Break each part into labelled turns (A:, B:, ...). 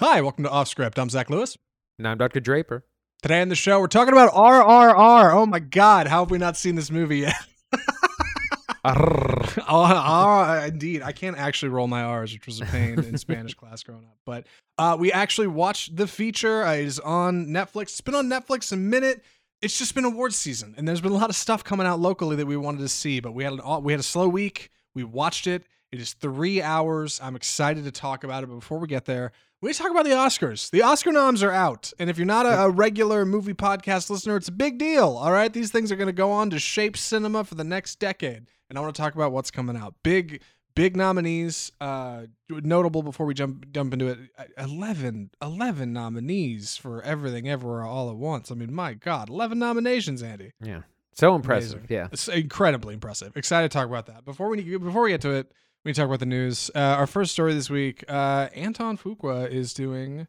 A: Hi, welcome to Off Script. I'm Zach Lewis.
B: And I'm Dr. Draper.
A: Today on the show, we're talking about RRR. Oh my God, how have we not seen this movie yet?
B: Arrrr.
A: oh, ah, indeed. I can't actually roll my R's, which was a pain in Spanish class growing up. But uh, we actually watched the feature. Uh, it is on Netflix. It's been on Netflix a minute. It's just been awards season, and there's been a lot of stuff coming out locally that we wanted to see. But we had an, we had a slow week. We watched it. It is three hours. I'm excited to talk about it. But before we get there, we talk about the Oscars. The Oscar noms are out. And if you're not a, a regular movie podcast listener, it's a big deal. All right. These things are going to go on to shape cinema for the next decade. And I want to talk about what's coming out. Big, big nominees. Uh, notable before we jump jump into it 11, 11 nominees for everything everywhere all at once. I mean, my God, 11 nominations, Andy.
B: Yeah. So impressive.
A: Amazing.
B: Yeah.
A: It's incredibly impressive. Excited to talk about that. Before we before we get to it, we talk about the news. Uh, our first story this week: uh, Antoine Fuqua is doing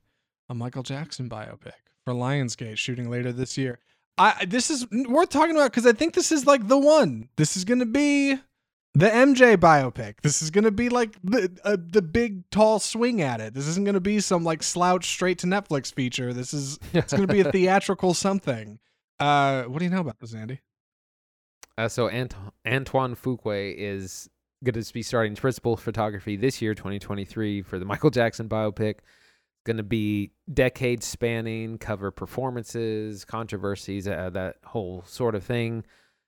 A: a Michael Jackson biopic for Lionsgate, shooting later this year. I this is worth talking about because I think this is like the one. This is going to be the MJ biopic. This is going to be like the uh, the big tall swing at it. This isn't going to be some like slouch straight to Netflix feature. This is it's going to be a theatrical something. Uh, what do you know about this, Andy?
B: Uh, so Ant- Antoine Fuqua is going to be starting principal photography this year, 2023, for the Michael Jackson biopic. Going to be decades spanning, cover performances, controversies, uh, that whole sort of thing.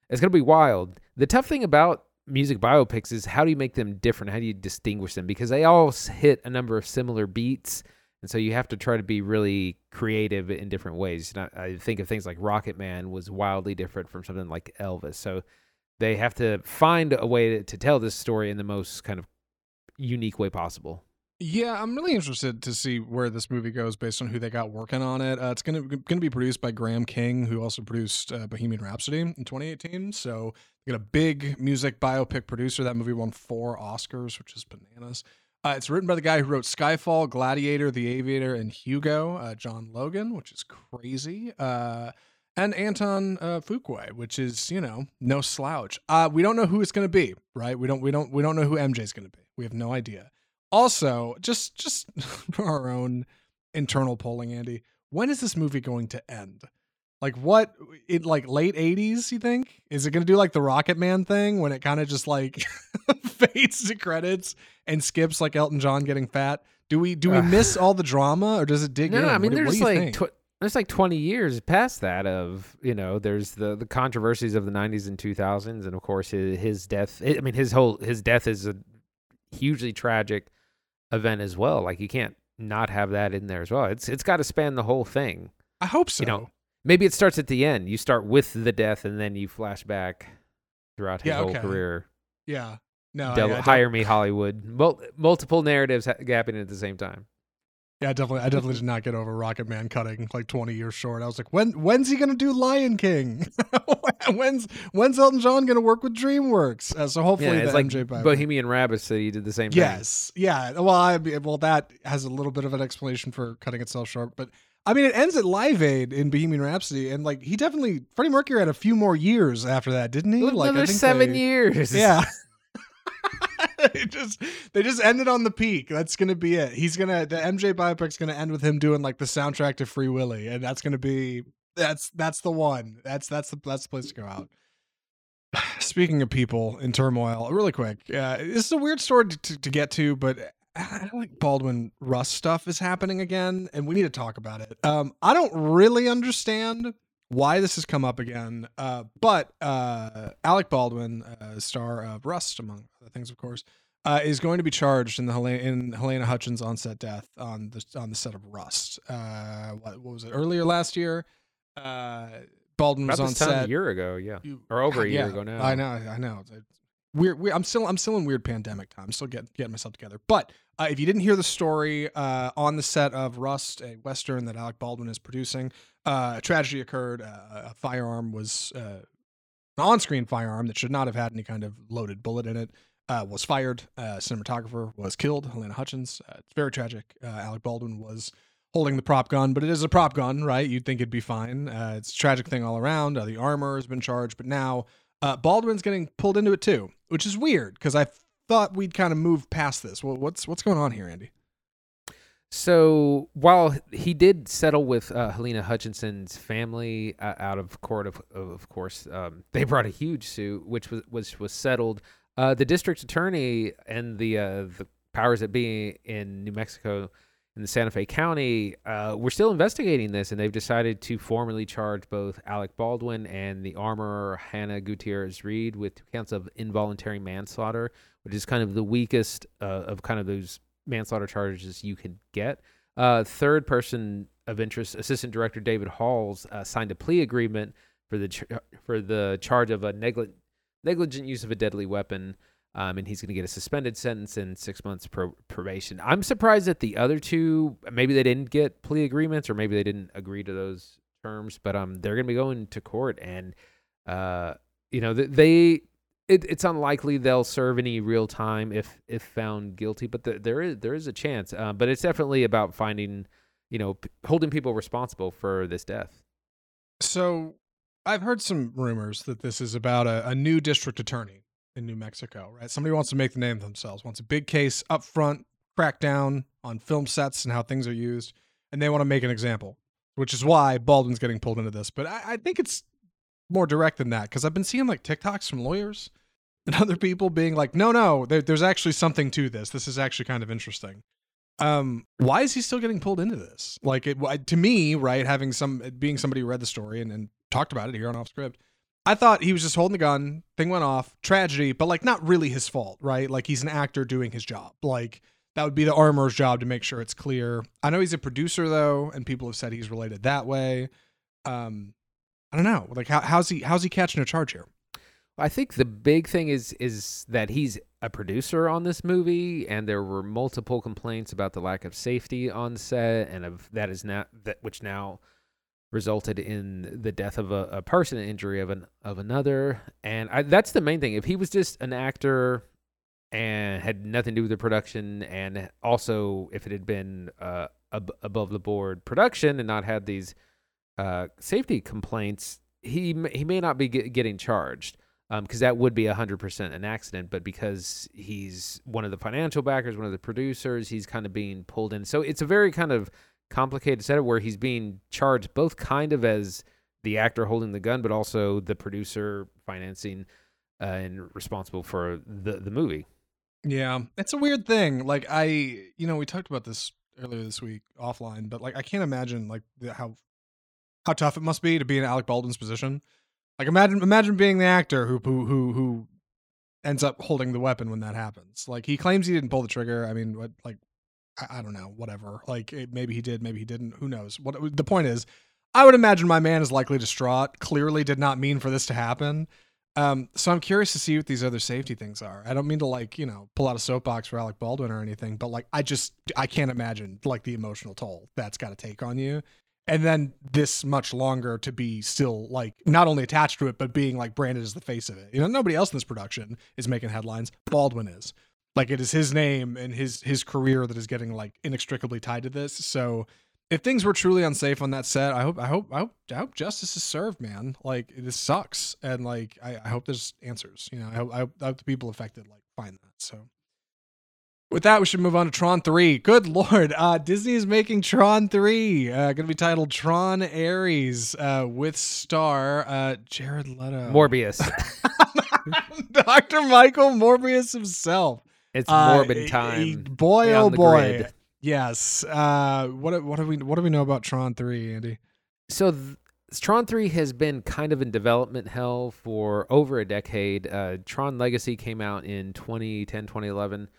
B: It's going to be wild. The tough thing about music biopics is how do you make them different? How do you distinguish them? Because they all hit a number of similar beats. And so you have to try to be really creative in different ways. You I think of things like Rocket Man was wildly different from something like Elvis. So they have to find a way to, to tell this story in the most kind of unique way possible.
A: Yeah, I'm really interested to see where this movie goes based on who they got working on it. Uh, it's gonna gonna be produced by Graham King, who also produced uh, Bohemian Rhapsody in 2018. So they got a big music biopic producer. That movie won four Oscars, which is bananas. Uh, it's written by the guy who wrote Skyfall, Gladiator, The Aviator, and Hugo, uh, John Logan, which is crazy. And Antoine uh, Fuqua, which is you know no slouch. Uh, we don't know who it's going to be, right? We don't we don't we don't know who MJ's going to be. We have no idea. Also, just just for our own internal polling, Andy, when is this movie going to end? Like what? It like late '80s? You think? Is it going to do like the Rocket Man thing when it kind of just like fades to credits and skips like Elton John getting fat? Do we do we miss all the drama or does it dig
B: No,
A: in?
B: I mean
A: What do- what
B: there's
A: you
B: like tw- there's like 20 years past that of you know there's the the controversies of the 90s and 2000s, and of course his, his death. I mean his whole his death is a hugely tragic event as well. Like you can't not have that in there as well. It's it's got to span the whole thing.
A: I hope so.
B: You know, maybe it starts at the end. You start with the death, and then you flash back throughout his
A: Yeah,
B: whole
A: okay.
B: career.
A: yeah. No, I- I
B: hire me, Hollywood. Mul- multiple narratives ha- happening at the same time.
A: Yeah, definitely. I definitely did not get over Rocket Man cutting like 20 years short. I was like, when when's he gonna do Lion King? when's when's Elton John gonna work with DreamWorks? Uh, so hopefully
B: yeah, it's like
A: MJ
B: Bohemian Rhapsody did the same thing.
A: Yes, yeah. Well, I well that has a little bit of an explanation for cutting itself short, but I mean it ends at Live Aid in Bohemian Rhapsody, and like he definitely Freddie Mercury had a few more years after that, didn't he? Like I
B: Another
A: think
B: seven
A: they-
B: years.
A: Yeah. it just they just ended on the peak. That's gonna be it. He's gonna the MJ biopic's gonna end with him doing like the soundtrack to Free Willy, and that's gonna be that's that's the one. That's that's the that's the place to go out. Speaking of people in turmoil, really quick, uh, this is a weird story to, to, get to, but I don't like Baldwin Rust stuff is happening again, and we need to talk about it. Um, I don't really understand why this has come up again. Uh, but uh, Alec Baldwin, uh, star of Rust, among other things, of course, uh, is going to be charged in the Halyna, in Halyna Hutchins' onset death on the on the set of Rust. Uh, what, what was it? Earlier last year, uh, Baldwin
B: About
A: was on set
B: a year ago, yeah.
A: you-
B: Or over a year
A: yeah,
B: ago now.
A: I know, I know. It's- Weird, weird. I'm still, I'm still in weird pandemic time. I'm still getting getting myself together. But uh, if you didn't hear the story, uh, on the set of Rust, a western that Alec Baldwin is producing, uh, a tragedy occurred. Uh, a firearm was uh, an on-screen firearm that should not have had any kind of loaded bullet in it. Uh, was fired. Uh, cinematographer was killed. Halyna Hutchins. Uh, it's very tragic. Uh, Alec Baldwin was holding the prop gun, but it is a prop gun, right? You'd think it'd be fine. Uh, it's a tragic thing all around. Uh, the armor has been charged, but now Baldwin's getting pulled into it too, which is weird because I thought we'd kind of moved past this. Well, what's what's going on here, Andy?
B: So while he did settle with uh, Halyna Hutchinson's family uh, out of court, of of course, um, they brought a huge suit, which was was was settled. Uh, the district attorney and the uh, the powers that be in New Mexico in the Santa Fe County, uh, we're still investigating this, and they've decided to formally charge both Alec Baldwin and the armorer Hannah Gutierrez Reed with two counts of involuntary manslaughter, which is kind of the weakest uh, of kind of those manslaughter charges you could get. Uh, third person of interest, Assistant Director David Halls, uh, signed a plea agreement for the ch- for the charge of a negligent negligent use of a deadly weapon um, and he's going to get a suspended sentence and six months pro- probation. I'm surprised that the other two, maybe they didn't get plea agreements or maybe they didn't agree to those terms, but um, they're going to be going to court, and uh, you know, they. It, it's unlikely they'll serve any real time if if found guilty, but the, there is there is a chance. Uh, but it's definitely about finding, you know, p- holding people responsible for this death.
A: So I've heard some rumors that this is about a, a new district attorney in New Mexico, right? Somebody wants to make the name themselves, wants a big case up front, crack down on film sets and how things are used, and they want to make an example, which is why Baldwin's getting pulled into this. But I, I think it's more direct than that because I've been seeing like TikToks from lawyers and other people being like, no, no, there, there's actually something to this. This is actually kind of interesting. Um, why is he still getting pulled into this? Like, it to me, right? Having some being somebody who read the story and, and talked about it here on off script I thought he was just holding the gun, thing went off, tragedy, but like not really his fault, right? Like he's an actor doing his job. Like that would be the armor's job to make sure it's clear. I know he's a producer though, and people have said he's related that way. Um, I don't know. Like how, how's he how's he catching a charge here?
B: I think the big thing is is that he's a producer on this movie, and there were multiple complaints about the lack of safety on set, and of that is now that which now resulted in the death of a, a person injury of an of another. And I, that's the main thing. If he was just an actor and had nothing to do with the production and also if it had been uh, ab- above the board production and not had these uh, safety complaints he he may not be get, getting charged because um, that would be 100% an accident. But because he's one of the financial backers one of the producers he's kind of being pulled in. So it's a very kind of complicated setup where he's being charged both kind of as the actor holding the gun, but also the producer financing uh, and responsible for the the movie.
A: Yeah, it's a weird thing. Like I, you know, we talked about this earlier this week offline, but like I can't imagine like how how tough it must be to be in Alec Baldwin's position. Like imagine imagine being the actor who who who who ends up holding the weapon when that happens. Like he claims he didn't pull the trigger. I mean, what like I, I don't know, whatever. Like it, maybe he did, maybe he didn't. Who knows? What the point is, I would imagine my man is likely distraught. Clearly, did not mean for this to happen. Um, so I'm curious to see what these other safety things are. I don't mean to like you know pull out a soapbox for Alec Baldwin or anything, but like I just I can't imagine like the emotional toll that's got to take on you, and then this much longer to be still like not only attached to it but being like branded as the face of it. You know, nobody else in this production is making headlines. Baldwin is like it is his name and his his career that is getting like inextricably tied to this. So if things were truly unsafe on that set, I hope I hope I hope, I hope justice is served, man. Like this sucks, and like I, I hope there's answers. You know, I hope, I hope, I hope the people affected like find that. So. With that, we should move on to Tron 3. Good lord. Uh, Disney is making Tron 3. Uh, going to be titled Tron Ares uh, with star uh, Jared Leto.
B: Morbius.
A: Dr. Michael Morbius himself.
B: It's uh, morbid time.
A: Boy, oh boy. Grid. Yes. Uh, what what do we what do we know about Tron Three, Andy?
B: So th- Tron Three has been kind of in development hell for over a decade. Uh, Tron Legacy came out in 2010, 2011.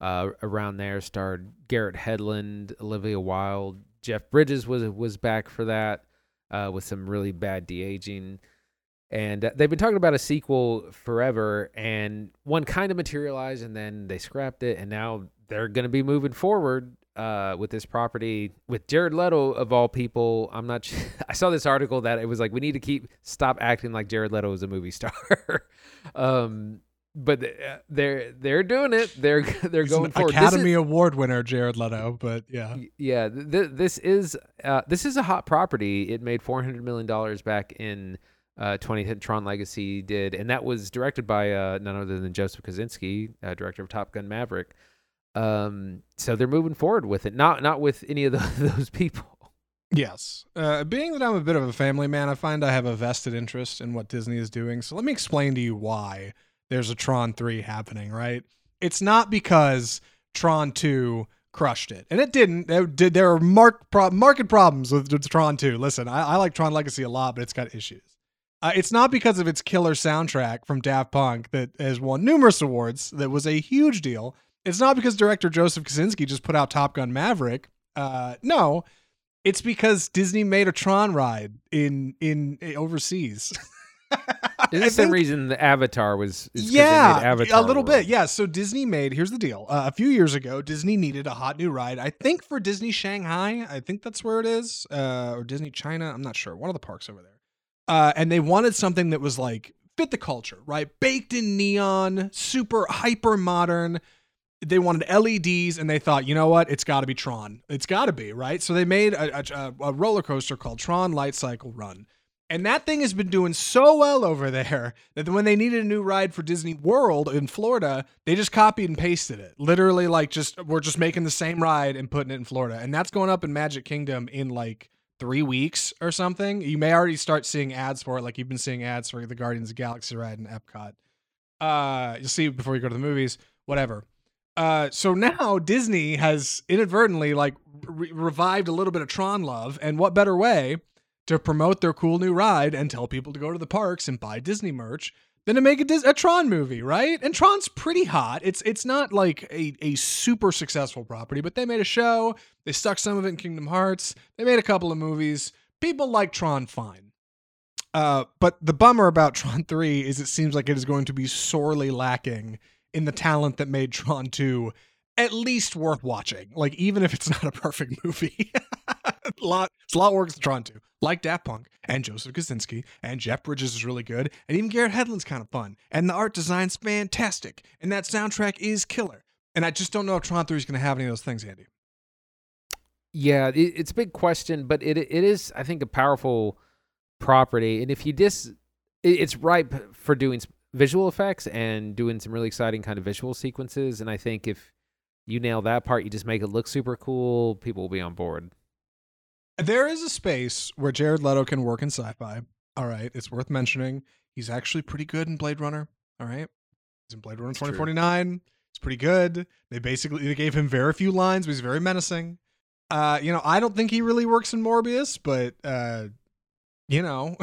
B: Uh, around there, starred Garrett Hedlund, Olivia Wilde, Jeff Bridges was was back for that uh, with some really bad de aging and uh, they've been talking about a sequel forever and one kind of materialized and then they scrapped it and now they're going to be moving forward uh, with this property with Jared Leto of all people. I'm not. I saw this article that it was like we need to keep stop acting like Jared Leto is a movie star. um, but uh, they're they're doing it. They're they're
A: He's
B: going for
A: Academy is, Award winner Jared Leto. But yeah,
B: yeah. Th- this is uh, this is a hot property. It made 400 million dollars back in uh, 2010 Tron Legacy did, and that was directed by uh, none other than Joseph Kosinski, uh, director of Top Gun Maverick. Um, so they're moving forward with it. Not not with any of the, those people.
A: Yes. Uh, being that I'm a bit of a family man, I find I have a vested interest in what Disney is doing. So let me explain to you why there's a Tron 3 happening, right? It's not because Tron 2 crushed it. And it didn't. There, did, there are mark, pro, market problems with, with Tron 2. Listen, I, I, like Tron Legacy a lot, but it's got issues. Uh, it's not because of its killer soundtrack from Daft Punk that has won numerous awards, that was a huge deal. It's not because director Joseph Kosinski just put out Top Gun Maverick. Uh, no, it's because Disney made a Tron ride in in, in overseas.
B: Is that the same reason the Avatar was?
A: yeah,
B: Avatar
A: a little
B: World.
A: bit. Yeah. So Disney made. Here's the deal. Uh, a few years ago, Disney needed a hot new ride. I think for Disney Shanghai. I think that's where it is, uh, or Disney China. I'm not sure. One of the parks over there. Uh, and they wanted something that was like fit the culture, right? Baked in neon, super hyper modern. They wanted LEDs, and they thought, you know what? It's got to be Tron. It's got to be right. So they made a, a, a roller coaster called Tron Light Cycle Run. And that thing has been doing so well over there that when they needed a new ride for Disney World in Florida, they just copied and pasted it. Literally, like, just we're just making the same ride and putting it in Florida. And that's going up in Magic Kingdom in like three weeks or something. You may already start seeing ads for it, like you've been seeing ads for the Guardians of the Galaxy ride in Epcot. Uh, you'll see before you go to the movies, whatever. Uh, so now Disney has inadvertently like re- revived a little bit of Tron love, and what better way to promote their cool new ride and tell people to go to the parks and buy Disney merch than to make a, Dis- a Tron movie, right? And Tron's pretty hot. It's it's not like a, a super successful property, but they made a show. They stuck some of it in Kingdom Hearts. They made a couple of movies. People like Tron fine. Uh, but the bummer about Tron 3 is it seems like it is going to be sorely lacking in the talent that made Tron 2 at least worth watching. Like even if it's not a perfect movie. Lot it's a lot worse than Tron 2. Like Daft Punk and Joseph Kosinski and Jeff Bridges is really good and even Garrett Hedlund's kind of fun and the art design's fantastic and that soundtrack is killer. And I just don't know if Tron 3 is going to have any of those things, Andy.
B: Yeah, it, it's a big question, but it it is I think a powerful property, and if you dis, it, it's ripe for doing visual effects and doing some really exciting kind of visual sequences. And I think if you nail that part, you just make it look super cool, people will be on board.
A: There is a space where Jared Leto can work in sci-fi. All right, it's worth mentioning. He's actually pretty good in Blade Runner. All right, he's in Blade Runner 2049. It's pretty good. They basically they gave him very few lines, but he's very menacing. Uh, you know, I don't think he really works in Morbius, but uh, you know,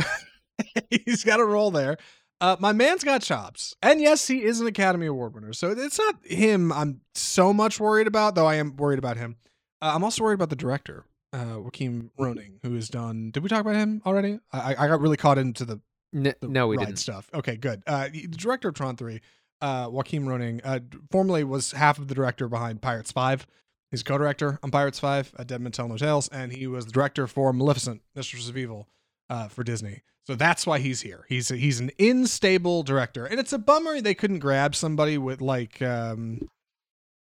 A: he's got a role there. Uh, my man's got chops, and yes, he is an Academy Award winner. So it's not him. I'm so much worried about, though. I am worried about him. Uh, I'm also worried about the director, uh, Joachim Rønning, who has done. Did we talk about him already? I, I got really caught into the,
B: N-
A: the
B: no, we didn't.
A: stuff. Okay, good. Uh, the director of Tron Three, uh, Joachim Rønning, uh, formerly was half of the director behind Pirates Five. He's co-director on Pirates Five, uh, Dead Men Tell No Tales, and he was the director for Maleficent, Mistress of Evil, uh, for Disney. So that's why he's here. He's a, he's an unstable director, and it's a bummer they couldn't grab somebody with like, um,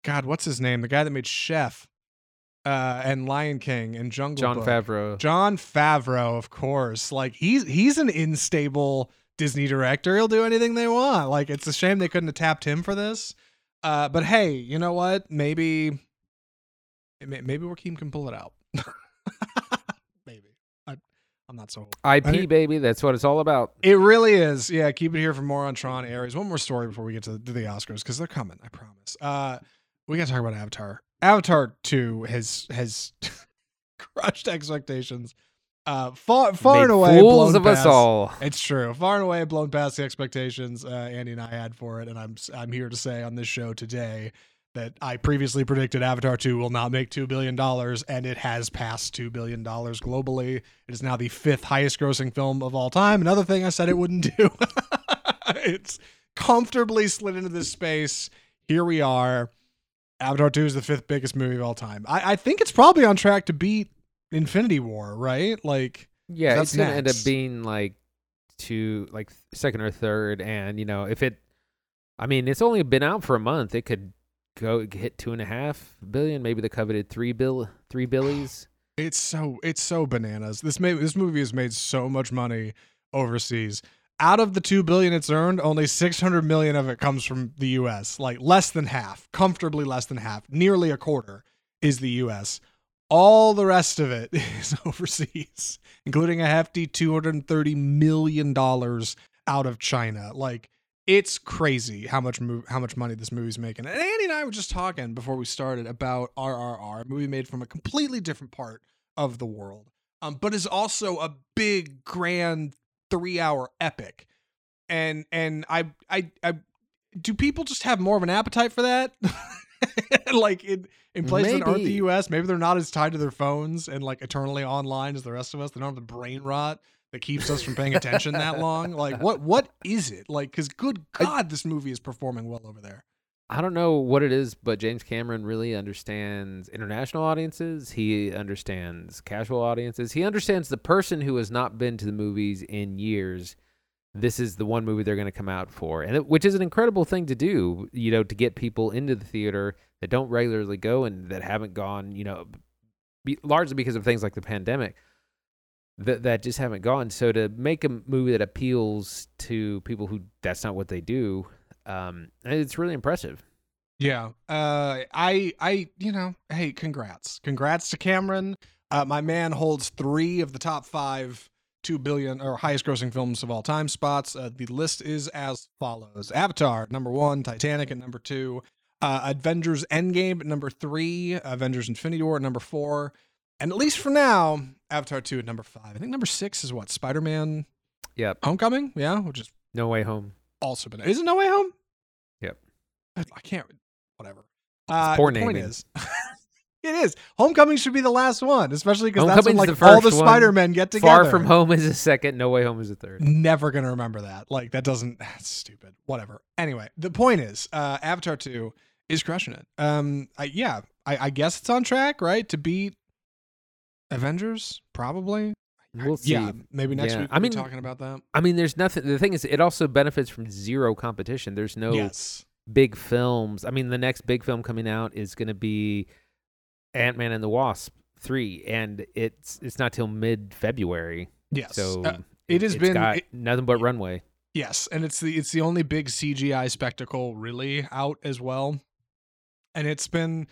A: God, what's his name? The guy that made Chef, uh, and Lion King and Jungle
B: John
A: Book.
B: Favreau.
A: Jon Favreau, of course. Like he's he's an unstable Disney director. He'll do anything they want. Like it's a shame they couldn't have tapped him for this. Uh, but hey, you know what? Maybe maybe Joachim can pull it out. maybe. I, I'm not so.
B: IP
A: I
B: baby, that's what it's all about.
A: It really is. Yeah, keep it here for more on Tron Ares. One more story before we get to, to the Oscars because they're coming. I promise. Uh, we got to talk about Avatar. Avatar Two has has crushed expectations. Uh, far far
B: Made
A: and away
B: fools
A: blown
B: of us
A: past-
B: all.
A: It's true. Far and away blown past the expectations uh, Andy and I had for it, and I'm I'm here to say on this show today that I previously predicted Avatar 2 will not make $2 billion, and it has passed $2 billion globally. It is now the fifth highest grossing film of all time. Another thing I said it wouldn't do. it's comfortably slid into this space. Here we are. Avatar 2 is the fifth biggest movie of all time. I, I think it's probably on track to beat Infinity War, right? Like,
B: Yeah, it's gonna end up being like two, like second or third, and you know if it, I mean, it's only been out for a month. It could go hit two and a half billion, maybe the coveted three bill, three billies.
A: It's so it's so bananas. This may this movie has made so much money overseas. Out of the 2 billion it's earned, only 600 million of it comes from the US. Like less than half, comfortably less than half, nearly a quarter is the US. All the rest of it is overseas, including a hefty 230 million dollars out of China. Like it's crazy how much how much money this movie's making. And Andy and I were just talking before we started about RRR, a movie made from a completely different part of the world, um, but is also a big, grand three hour epic. And and I I I do people just have more of an appetite for that? like in in places that aren't the U.S., maybe they're not as tied to their phones and like eternally online as the rest of us. They don't have the brain rot that keeps us from paying attention that long. Like what what is it like? Because good God, this movie is performing well over there.
B: I don't know what it is, but James Cameron really understands international audiences. He understands casual audiences. He understands the person who has not been to the movies in years. This is the one movie they're going to come out for, and it, which is an incredible thing to do. You know, to get people into the theater that don't regularly go and that haven't gone. You know, be, largely because of things like the pandemic that that just haven't gone. So to make a movie that appeals to people who that's not what they do, um, it's really impressive.
A: Yeah. Uh I I you know, hey, congrats. Congrats to Cameron. Uh my man holds 3 of the top 5 2 billion or highest grossing films of all time spots. Uh, the list is as follows. Avatar number 1, Titanic at number 2, uh Avengers Endgame at number 3, Avengers Infinity War at number 4, and at least for now, Avatar 2 at number 5. I think number 6 is what? Spider-Man
B: Yep.
A: Homecoming? Yeah, which is
B: No Way Home.
A: Also been Is it No Way Home?
B: Yep.
A: I I can't whatever. Uh
B: poor
A: point
B: naming.
A: is it is. Homecoming should be the last one, especially because that's when like
B: the
A: all the. Spider-Men get together.
B: Far From Home is a second. No Way Home is a third.
A: Never gonna remember that. Like that doesn't that's stupid. Whatever. Anyway, the point is, uh Avatar 2 is crushing it. Um I yeah, I, I guess it's on track, right? To beat Avengers, probably.
B: We'll see.
A: Yeah, maybe next
B: Yeah.
A: week
B: I mean,
A: talking about that.
B: I mean, there's nothing. The thing is, it also benefits from zero competition. There's no
A: Yes.
B: big films. I mean, the next big film coming out is going to be Ant Man and the Wasp three, and it's it's not till mid February.
A: Yes.
B: So
A: Uh, it has been- it-
B: nothing but runway.
A: Yes, and it's the it's the only big CGI spectacle really out as well. And it's been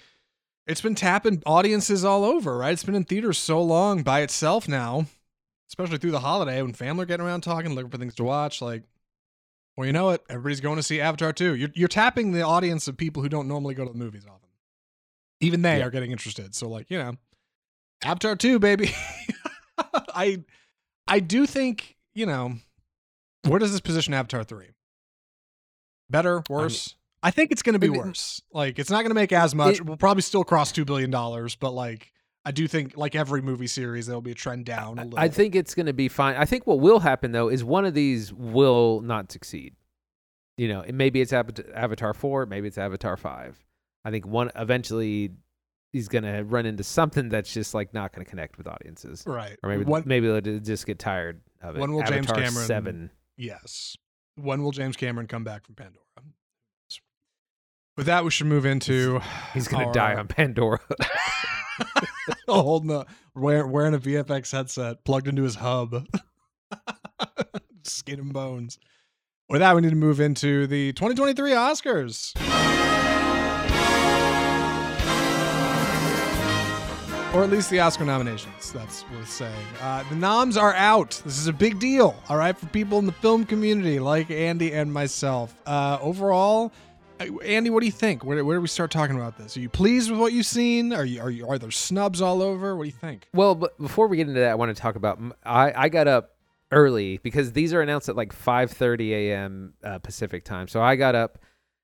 A: it's been tapping audiences all over, right? It's been in theaters so long by itself now, especially through the holiday when family are getting around talking, looking for things to watch. Like, well, you know what? Everybody's going to see Avatar too. You're you're tapping the audience of people who don't normally go to the movies often. Even they
B: Yeah.
A: are getting interested. So, like, you know, Avatar two, baby. I I do think you know where does this position Avatar 3? Better, worse? I, think it's going to be
B: I mean-
A: worse. Like it's not going to make as much.
B: It-
A: we'll probably still cross 2 billion dollars, but like I do think like every movie series there'll be a trend down a little.
B: I think it's going to be fine. I think what will happen though is one of these will not succeed. You know, it- maybe it's Avatar four, maybe it's Avatar five. I think one eventually he's going to run into something that's just like not going to connect with audiences,
A: right.
B: or maybe maybe they'll just get tired of it.
A: when will James
B: Avatar
A: Cameron-
B: seven?
A: yes. When will James Cameron come back from Pandora? With that, we should move into
B: He's going to
A: our-
B: die on Pandora.
A: holding a wearing, wearing a VFX headset plugged into his hub, skin and bones. With that, we need to move into the 2023 Oscars. Or at least the Oscar nominations. That's worth saying. Uh, the noms are out. This is a big deal, all right, for people in the film community like Andy and myself. Uh, overall, Andy, what do you think? Where, where do we start talking about this? Are you pleased with what you've seen? Are you are you are there snubs all over? What do you think?
B: Well, but before we get into that, I want to talk about. I I got up early because these are announced at like 5:30 a.m. Uh, Pacific time. So I got up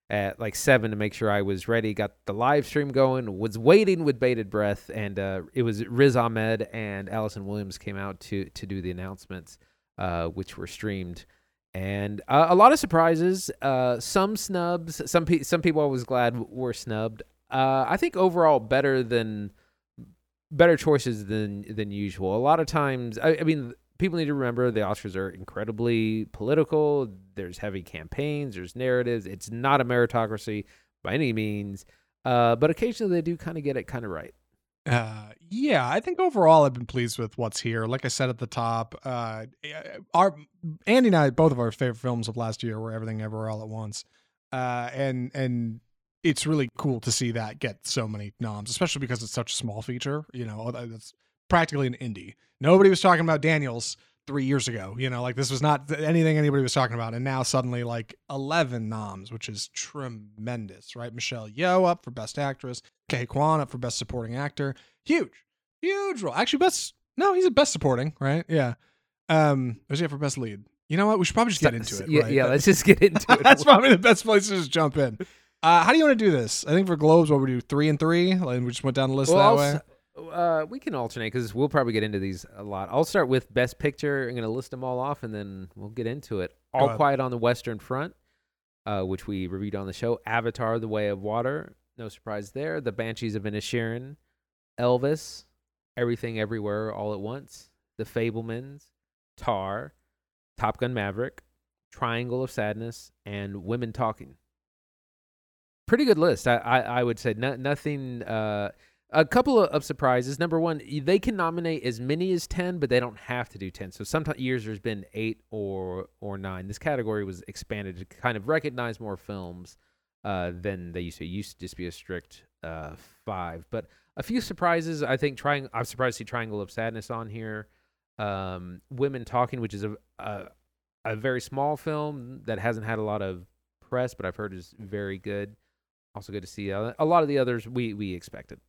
B: at like seven to make sure I was ready. Got the live stream going. Was waiting with bated breath, and uh, it was Riz Ahmed and Allison Williams came out to to do the announcements, uh, which were streamed. And uh, a lot of surprises, uh, some snubs. Some pe- some people I was glad were snubbed. Uh, I think overall better than better choices than than usual. A lot of times, I, I mean, people need to remember the Oscars are incredibly political. There's heavy campaigns. There's narratives. It's not a meritocracy by any means, uh, but occasionally they do kind of get it kind of right.
A: Uh, yeah, I think overall I've been pleased with what's here. Like I said at the top, uh, our Andy and I, both of our favorite films of last year were Everything Everywhere All at Once, uh, and and it's really cool to see that get so many noms, especially because it's such a small feature. You know, it's practically an indie. Nobody was talking about Daniels three years ago. You know, like this was not anything anybody was talking about, and now suddenly like eleven noms, which is tremendous, right? Michelle Yeoh up for Best Actress, Ke Quan up for Best Supporting Actor, huge, huge role. Actually, best no, he's a Best Supporting, right? Yeah. Um, was he up for Best Lead? You know what? We should probably just get into it.
B: Yeah,
A: right?
B: yeah. Let's just get into it.
A: That's probably the best place to just jump in. Uh, how do you want to do this? I think for Globes, what we do three and three, and we just went down the list
B: Well,
A: that way.
B: Uh, we can alternate because we'll probably get into these a lot. I'll start with Best Picture. I'm going to list them all off, and then we'll get into it. All. Quiet on the Western Front, uh, which we reviewed on the show. Avatar: The Way of Water. No surprise there. The Banshees of Inisherin. Elvis. Everything Everywhere All at Once. The Fabelmans. Tar. Top Gun Maverick. Triangle of Sadness, and Women Talking. Pretty good list, I I, I would say. No, nothing. Uh, a couple of, surprises. Number one, they can nominate as many as ten, but they don't have to do ten. So sometimes years there's been eight or or nine. This category was expanded to kind of recognize more films uh, than they used to. It used to just be a strict uh, five. But a few surprises. I think trying. I'm surprised to see Triangle of Sadness on here. Um, Women Talking, which is a, a a very small film that hasn't had a lot of press, but I've heard is very good. Also good to see uh, a lot of the others we we expected.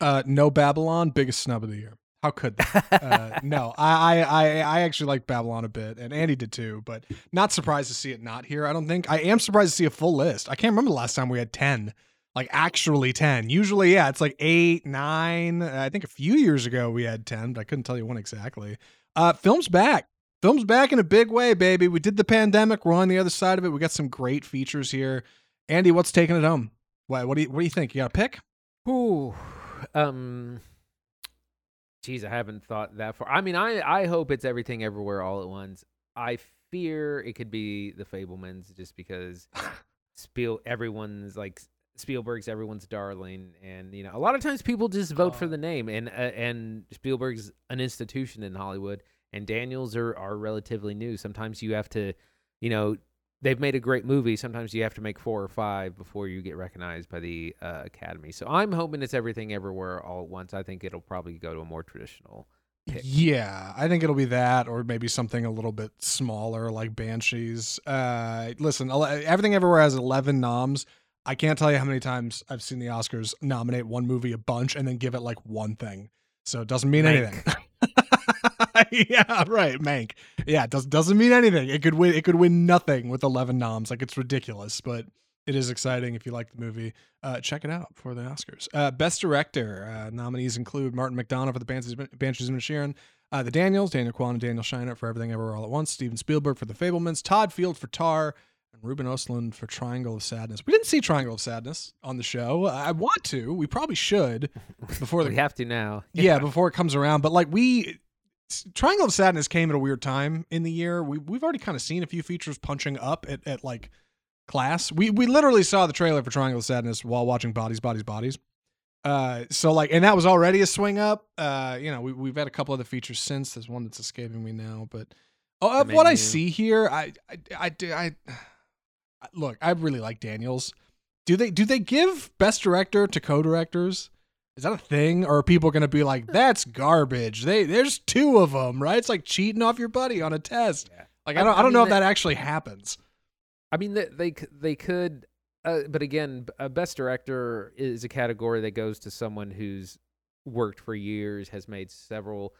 A: Uh, no Babylon, biggest snub of the year. How could that? uh, no, I, I, I, actually like Babylon a bit, and Andy did too. But not surprised to see it not here. I don't think I am surprised to see a full list. I can't remember the last time we had ten, like actually ten. Usually, yeah, it's like eight, nine. I think a few years ago we had ten, but I couldn't tell you when exactly. Uh, film's back. Film's back in a big way, baby. We did the pandemic. We're on the other side of it. We got some great features here. Andy, what's taking it home? What, what do you, what do you think? You got a pick?
B: Ooh, um, geez, I haven't thought that far. I mean, I I hope it's everything everywhere all at once. I fear it could be the Fabelmans just because Spiel everyone's like Spielberg's everyone's darling, and you know a lot of times people just vote for the name, and uh, and Spielberg's an institution in Hollywood, and Daniels are are relatively new. Sometimes you have to, you know. They've made a great movie. Sometimes you have to make four or five before you get recognized by the uh, Academy. So I'm hoping it's everything everywhere all at once. I think it'll probably go to a more traditional pick.
A: Yeah, I think it'll be that, or maybe something a little bit smaller like Banshees. Uh, listen, everything everywhere has eleven noms. I can't tell you how many times I've seen the Oscars nominate one movie a bunch and then give it like one thing. So it doesn't mean
B: Mank.
A: anything. yeah, right, Mank. Yeah, it does, doesn't mean anything. It could win. It could win nothing with eleven noms. Like it's ridiculous, but it is exciting if you like the movie. Uh, check it out for the Oscars. Uh, Best Director uh, nominees include Martin McDonagh for the Banshees, Banshees of Inisherin, uh, the Daniels, Daniel Kwan and Daniel Scheinert for Everything Everywhere All at Once, Steven Spielberg for The Fabelmans, Todd Field for Tar, and Ruben Ostlund for Triangle of Sadness. We didn't see Triangle of Sadness on the show. I want to. We probably should before the
B: we have to now.
A: yeah, before it comes around. But like we, Triangle of Sadness came at a weird time in the year. We we've already kind of seen a few features punching up at, at like class. We we literally saw the trailer for Triangle of Sadness while watching Bodies, Bodies, Bodies. Uh, so like, and that was already a swing up. Uh, you know, we we've had a couple other features since. There's one that's escaping me now, but oh, of what I see here, I I I, do- I look. I really like Daniels. Do they do they give best director to co-directors? Is that a thing, or are people going to be like, "That's garbage"? They there's two of them, right? It's like cheating off your buddy on a test.
B: Yeah.
A: Like I don't I,
B: I
A: don't
B: mean,
A: know if
B: that-
A: that actually happens.
B: I mean, they they, they could, uh, but again, a best director is a category that goes to someone who's worked for years, has made several.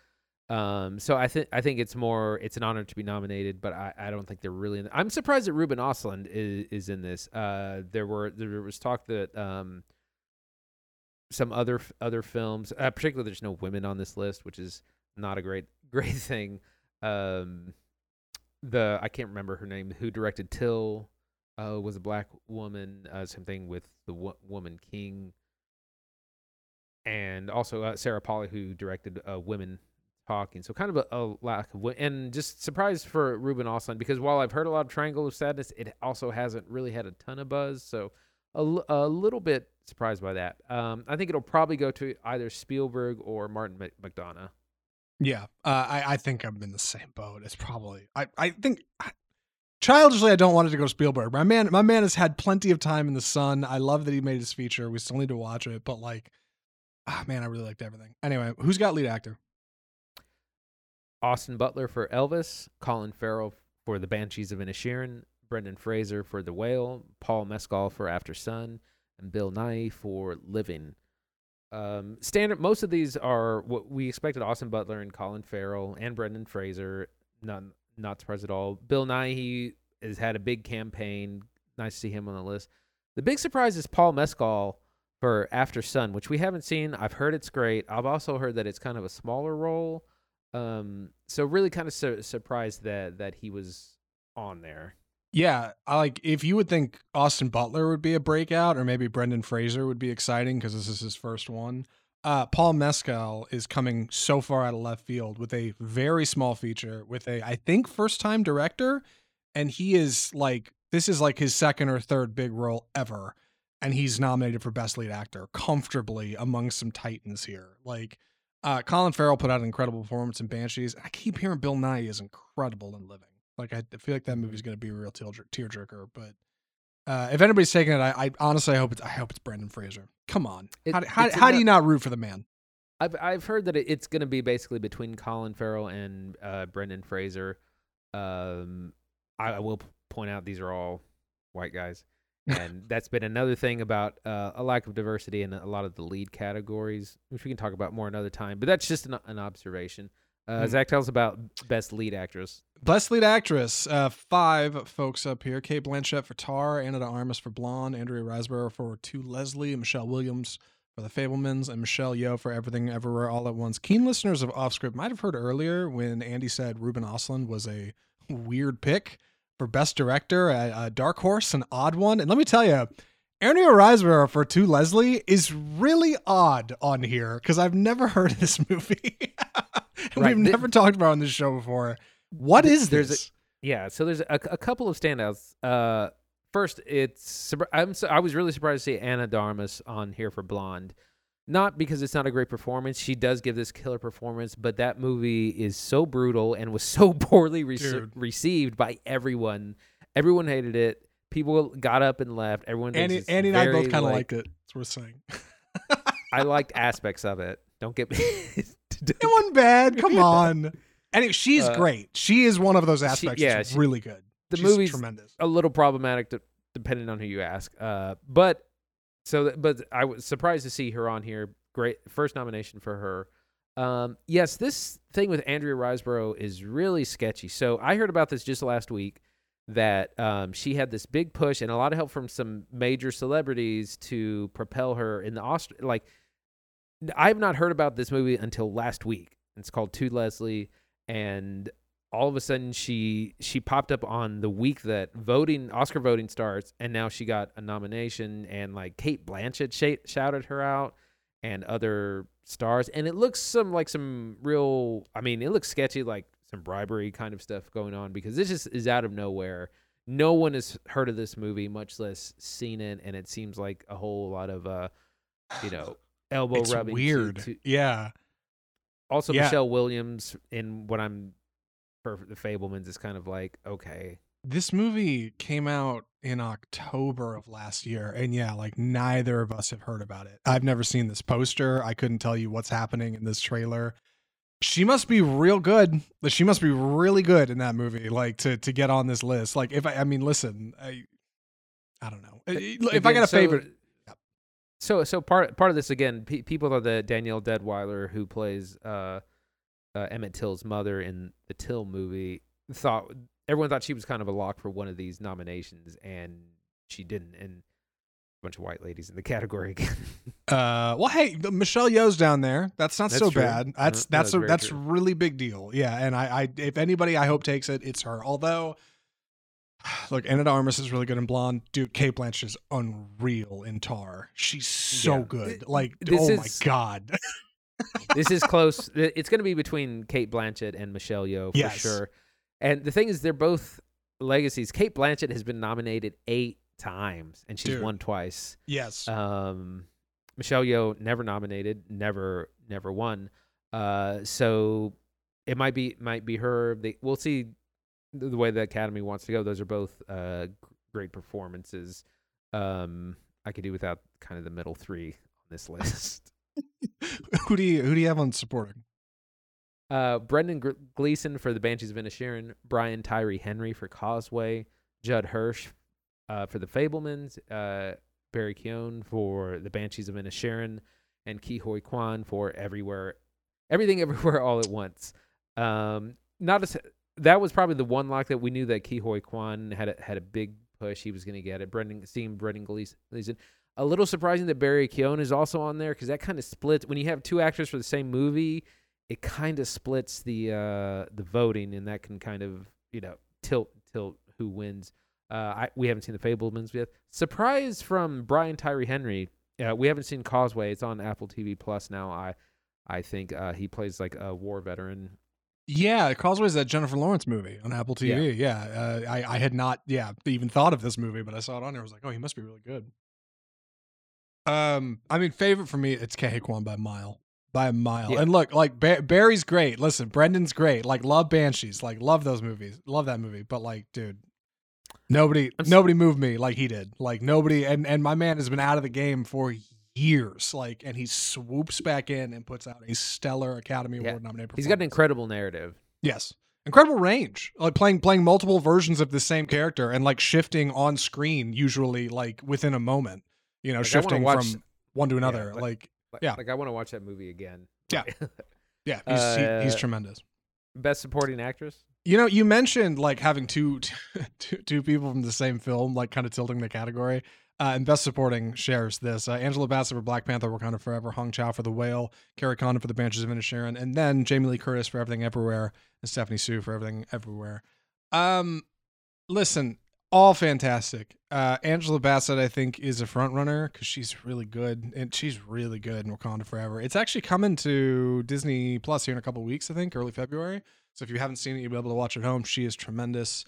B: Um, so I think I think it's more it's an honor to be nominated, but I, I don't think they're really. In I'm surprised that Ruben Ostlund is, is in this. Uh, there were there was talk that um, some other other films, uh, particularly there's no women on this list, which is not a great great thing. Um, the I can't remember her name. Who directed Till? Uh, was a black woman. Uh, same thing with the wo- woman King, and also uh, Sarah Polley, who directed uh, Women Talking. So kind of a, a lack of, and just surprised for Ruben Ostlund because while I've heard a lot of Triangle of Sadness, it also hasn't really had a ton of buzz. So a, l- a little bit surprised by that. Um, I think it'll probably go to either Spielberg or Martin McDonagh.
A: Yeah, uh, I I think I'm in the same boat. It's probably I I think childishly I don't want it to go Spielberg. My man, my man has had plenty of time in the sun. I love that he made his feature. We still need to watch it, but like, ah, man, I really liked everything. Anyway, who's got lead actor?
B: Austin Butler for Elvis, Colin Farrell for The Banshees of Inisherin, Brendan Fraser for The Whale, Paul Mescal for Aftersun, and Bill Nighy for Living. Um, standard. Most of these are what we expected: Austin Butler and Colin Farrell and Brendan Fraser. Not not surprised at all. Bill Nighy has had a big campaign. Nice to see him on the list. The big surprise is Paul Mescal for Aftersun, which we haven't seen. I've heard it's great. I've also heard that it's kind of a smaller role. Um, so really kind of su- surprised that that he was on there.
A: Yeah, I like if you would think Austin Butler would be a breakout, or maybe Brendan Fraser would be exciting because this is his first one. Uh, Paul Mescal is coming so far out of left field with a very small feature with a I think first time director, and he is like this is like his second or third big role ever, and he's nominated for best lead actor comfortably among some titans here. Like uh, Colin Farrell put out an incredible performance in Banshees. I keep hearing Bill Nighy is incredible in Living. Like I feel like that movie's going to be a real tear jerker. But uh, if anybody's taking it, I, I honestly I hope it's I hope it's Brendan Fraser. Come on,
B: It-
A: how, how, how do you not root for the man?
B: I've I've heard that it's going to be basically between Colin Farrell and uh, Brendan Fraser. Um, I, I will point out these are all white guys, and that's been another thing about uh, a lack of diversity in a lot of the lead categories, which we can talk about more another time. But that's just an, an observation. Uh. Zach, tell us about best lead actress.
A: Best lead actress, uh, five folks up here: Cate Blanchett for Tar, Ana de Armas for Blonde, Andrea Riseborough for To Leslie, Michelle Williams for The Fabelmans, and Michelle Yeoh for Everything Everywhere All at Once. Keen listeners of Offscript might have heard earlier when Andy said Ruben Ostlund was a weird pick for Best Director, a, a dark horse, an odd one. And let me tell you, Andrea Riseborough for To Leslie is really odd on here because I've never heard of this movie. and
B: Right.
A: We've
B: Th-
A: never talked about it on this show before. What is
B: There's a-
A: this?
B: Yeah, so there's a, a couple of standouts. Uh, first, it's I'm I was really surprised to see Ana de Armas on here for Blonde. Not because it's not a great performance. She does give this killer performance, but that movie is so brutal and was so poorly
A: Dude.
B: received by everyone. Everyone hated it. People got up and left. Everyone.
A: Andy,
B: it's
A: Annie and I both kind of
B: like,
A: liked it. That's what we're saying.
B: I liked aspects of it. Don't get me.
A: it wasn't bad. Come on. Anyway, she's
B: Uh,
A: great. She is one of those
B: she-
A: aspects.
B: yeah,
A: that's
B: she-
A: really good.
B: the
A: She's
B: movie's
A: tremendous.
B: a little problematic to, depending on who you ask. Uh, but so, but I was surprised to see her on here. Great first nomination for her. Um, yes, this thing with Andrea Riseborough is really sketchy. So I heard about this just last week that um, she had this big push and a lot of help from some major celebrities to propel her in the Aust- like. I have not heard about this movie until last week. It's called To Leslie, and all of a sudden she she popped up on the week that voting Oscar voting starts, and now she got a nomination, and like Cate Blanchett sh- shouted her out, and other stars, and it looks some like some real. I mean, it looks sketchy, like some bribery kind of stuff going on because this just is out of nowhere. No one has heard of this movie, much less seen it, and it seems like a whole lot of uh, you know, elbow
A: It's
B: rubbing. to-
A: weird.
B: to-
A: yeah.
B: also,
A: Yeah.
B: Michelle Williams in what I'm for the Fabelmans is kind of like okay,
A: This movie came out in October of last year. And yeah, like neither of us have heard about it. I've never seen this poster. I couldn't tell you what's happening in this trailer. She must be real good. She must be really good in that movie, like to to get on this list. Like if I, I mean, listen, I, I don't know. If I got a
B: so-
A: favorite,
B: So so part part of this again, pe- people thought that Danielle Deadwyler, who plays uh, uh, Emmett Till's mother in the Till movie, thought everyone thought she was kind of a lock for one of these nominations, and she didn't. And bunch of white ladies in the category again.
A: Uh, well, hey, Michelle Yeoh's down there. That's not
B: That's
A: so
B: true.
A: bad. That's
B: Uh,
A: that's a that's
B: true.
A: really big deal. Yeah, and I, I if anybody I hope takes it, it's her. Although, look, Ana de Armas is really good in Blonde. Dude, Cate Blanchett is unreal in Tar. She's so
B: Yeah.
A: good.
B: Th-
A: Like, oh
B: is-
A: my god.
B: this is close. It's going to be between Cate Blanchett and Michelle Yeoh for
A: Yes.
B: sure. And the thing is, they're both legacies. Cate Blanchett has been nominated eight times, and she's
A: Dude.
B: won twice.
A: Yes.
B: Um, Michelle Yeoh never nominated, never never won. Uh, so it might be might be her. They, we'll see the, way the Academy wants to go. Those are both uh, great performances. Um, I could do without kind of the middle three on this list.
A: who do you who do you have on supporting?
B: Uh, Brendan Gleeson for the Banshees of Inisherin, Brian Tyree Henry for Causeway, Judd Hirsch uh, for the Fabelmans, uh, Barry Keoghan for the Banshees of Inisherin, and Ke Huy Quan for Everywhere, Everything Everywhere All at Once. Um, not as that was probably the one lock that we knew that Ke Huy Quan had a, had a big push. He was going to get it. Brendan, seeing Brendan Gleeson. A little surprising that Barry Keoghan is also on there because that kind of splits when you have two actors for the same movie it kind of splits the uh the voting and that can kind of you know tilt tilt who wins uh I, we haven't seen the fabelmans yet surprise from brian tyree henry uh, we haven't seen causeway it's on apple tv plus now i i think uh he plays like a war veteran
A: Yeah, Causeway is that Jennifer Lawrence movie on Apple TV. Yeah, uh, I I had not yeah even thought of this movie, but I saw it on there. I was like, oh, he must be really good. Um, I mean, favorite for me, it's Quan by mile, by a mile.
B: Yeah.
A: And look, like ba- Barry's great. Listen, Brendan's great. Like, love Banshees. Like, love those movies. Love that movie. But like, dude, nobody,
B: I'm
A: nobody moved me like he did. Like nobody, and and my man has been out of the game for years. Like, and he swoops back in and puts out a stellar Academy
B: Yeah.
A: Award nominated.
B: he's got an incredible narrative
A: Yes. Incredible range. Like playing playing multiple versions of the same character and like shifting on screen usually like within a moment. You know,
B: Like,
A: shifting
B: watch-
A: from one to another.
B: like-
A: like
B: like,
A: Yeah.
B: like i want to watch that movie again
A: Yeah. yeah, he's he- he's
B: Uh,
A: tremendous.
B: best supporting actress
A: You know, you mentioned like having two two, two people from the same film like kind of tilting the category. Uh, and best supporting shares this. Uh, Angela Bassett for Black Panther, Wakanda Forever, Hong Chau for The Whale, Kerry Condon for The Banshees of Inisherin, and then Jamie Lee Curtis for Everything Everywhere, and Stephanie Hsu for Everything Everywhere. Um, listen, all fantastic. Uh, Angela Bassett, I think, is a front runner because she's really good, and she's really good in Wakanda Forever. It's actually coming to Disney Plus here in a couple weeks, I think, early February. So if you haven't seen it, you'll be able to watch it at home. She is tremendous.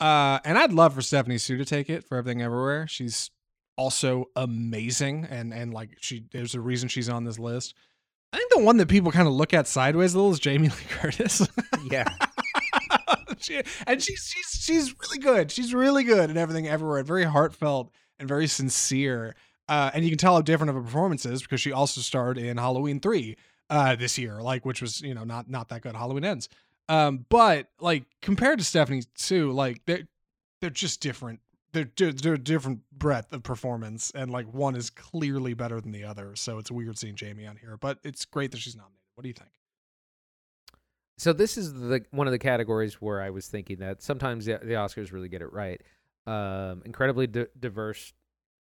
A: Uh, and I'd love for Stephanie Hsu to take it for Everything Everywhere. She's also amazing, and and like she, there's a reason she's on this list. I think the one that people kind of look at sideways a little is Jamie Lee Curtis.
B: yeah
A: she, and she's she's she's really good. She's really good in everything everywhere. Very heartfelt and very sincere. Uh, and you can tell how different of a performance is because she also starred in Halloween three uh, this year, like which was you know not not that good. Halloween ends. Um, but like compared to Stephanie Hsu, like they're they're just different. They're they're a different breadth of performance, and like one is clearly better than the other. So it's weird seeing Jamie on here, but it's great that she's nominated. What do you think?
B: So this is the one of the categories where I was thinking that sometimes the, the Oscars really get it right. Um, incredibly di- diverse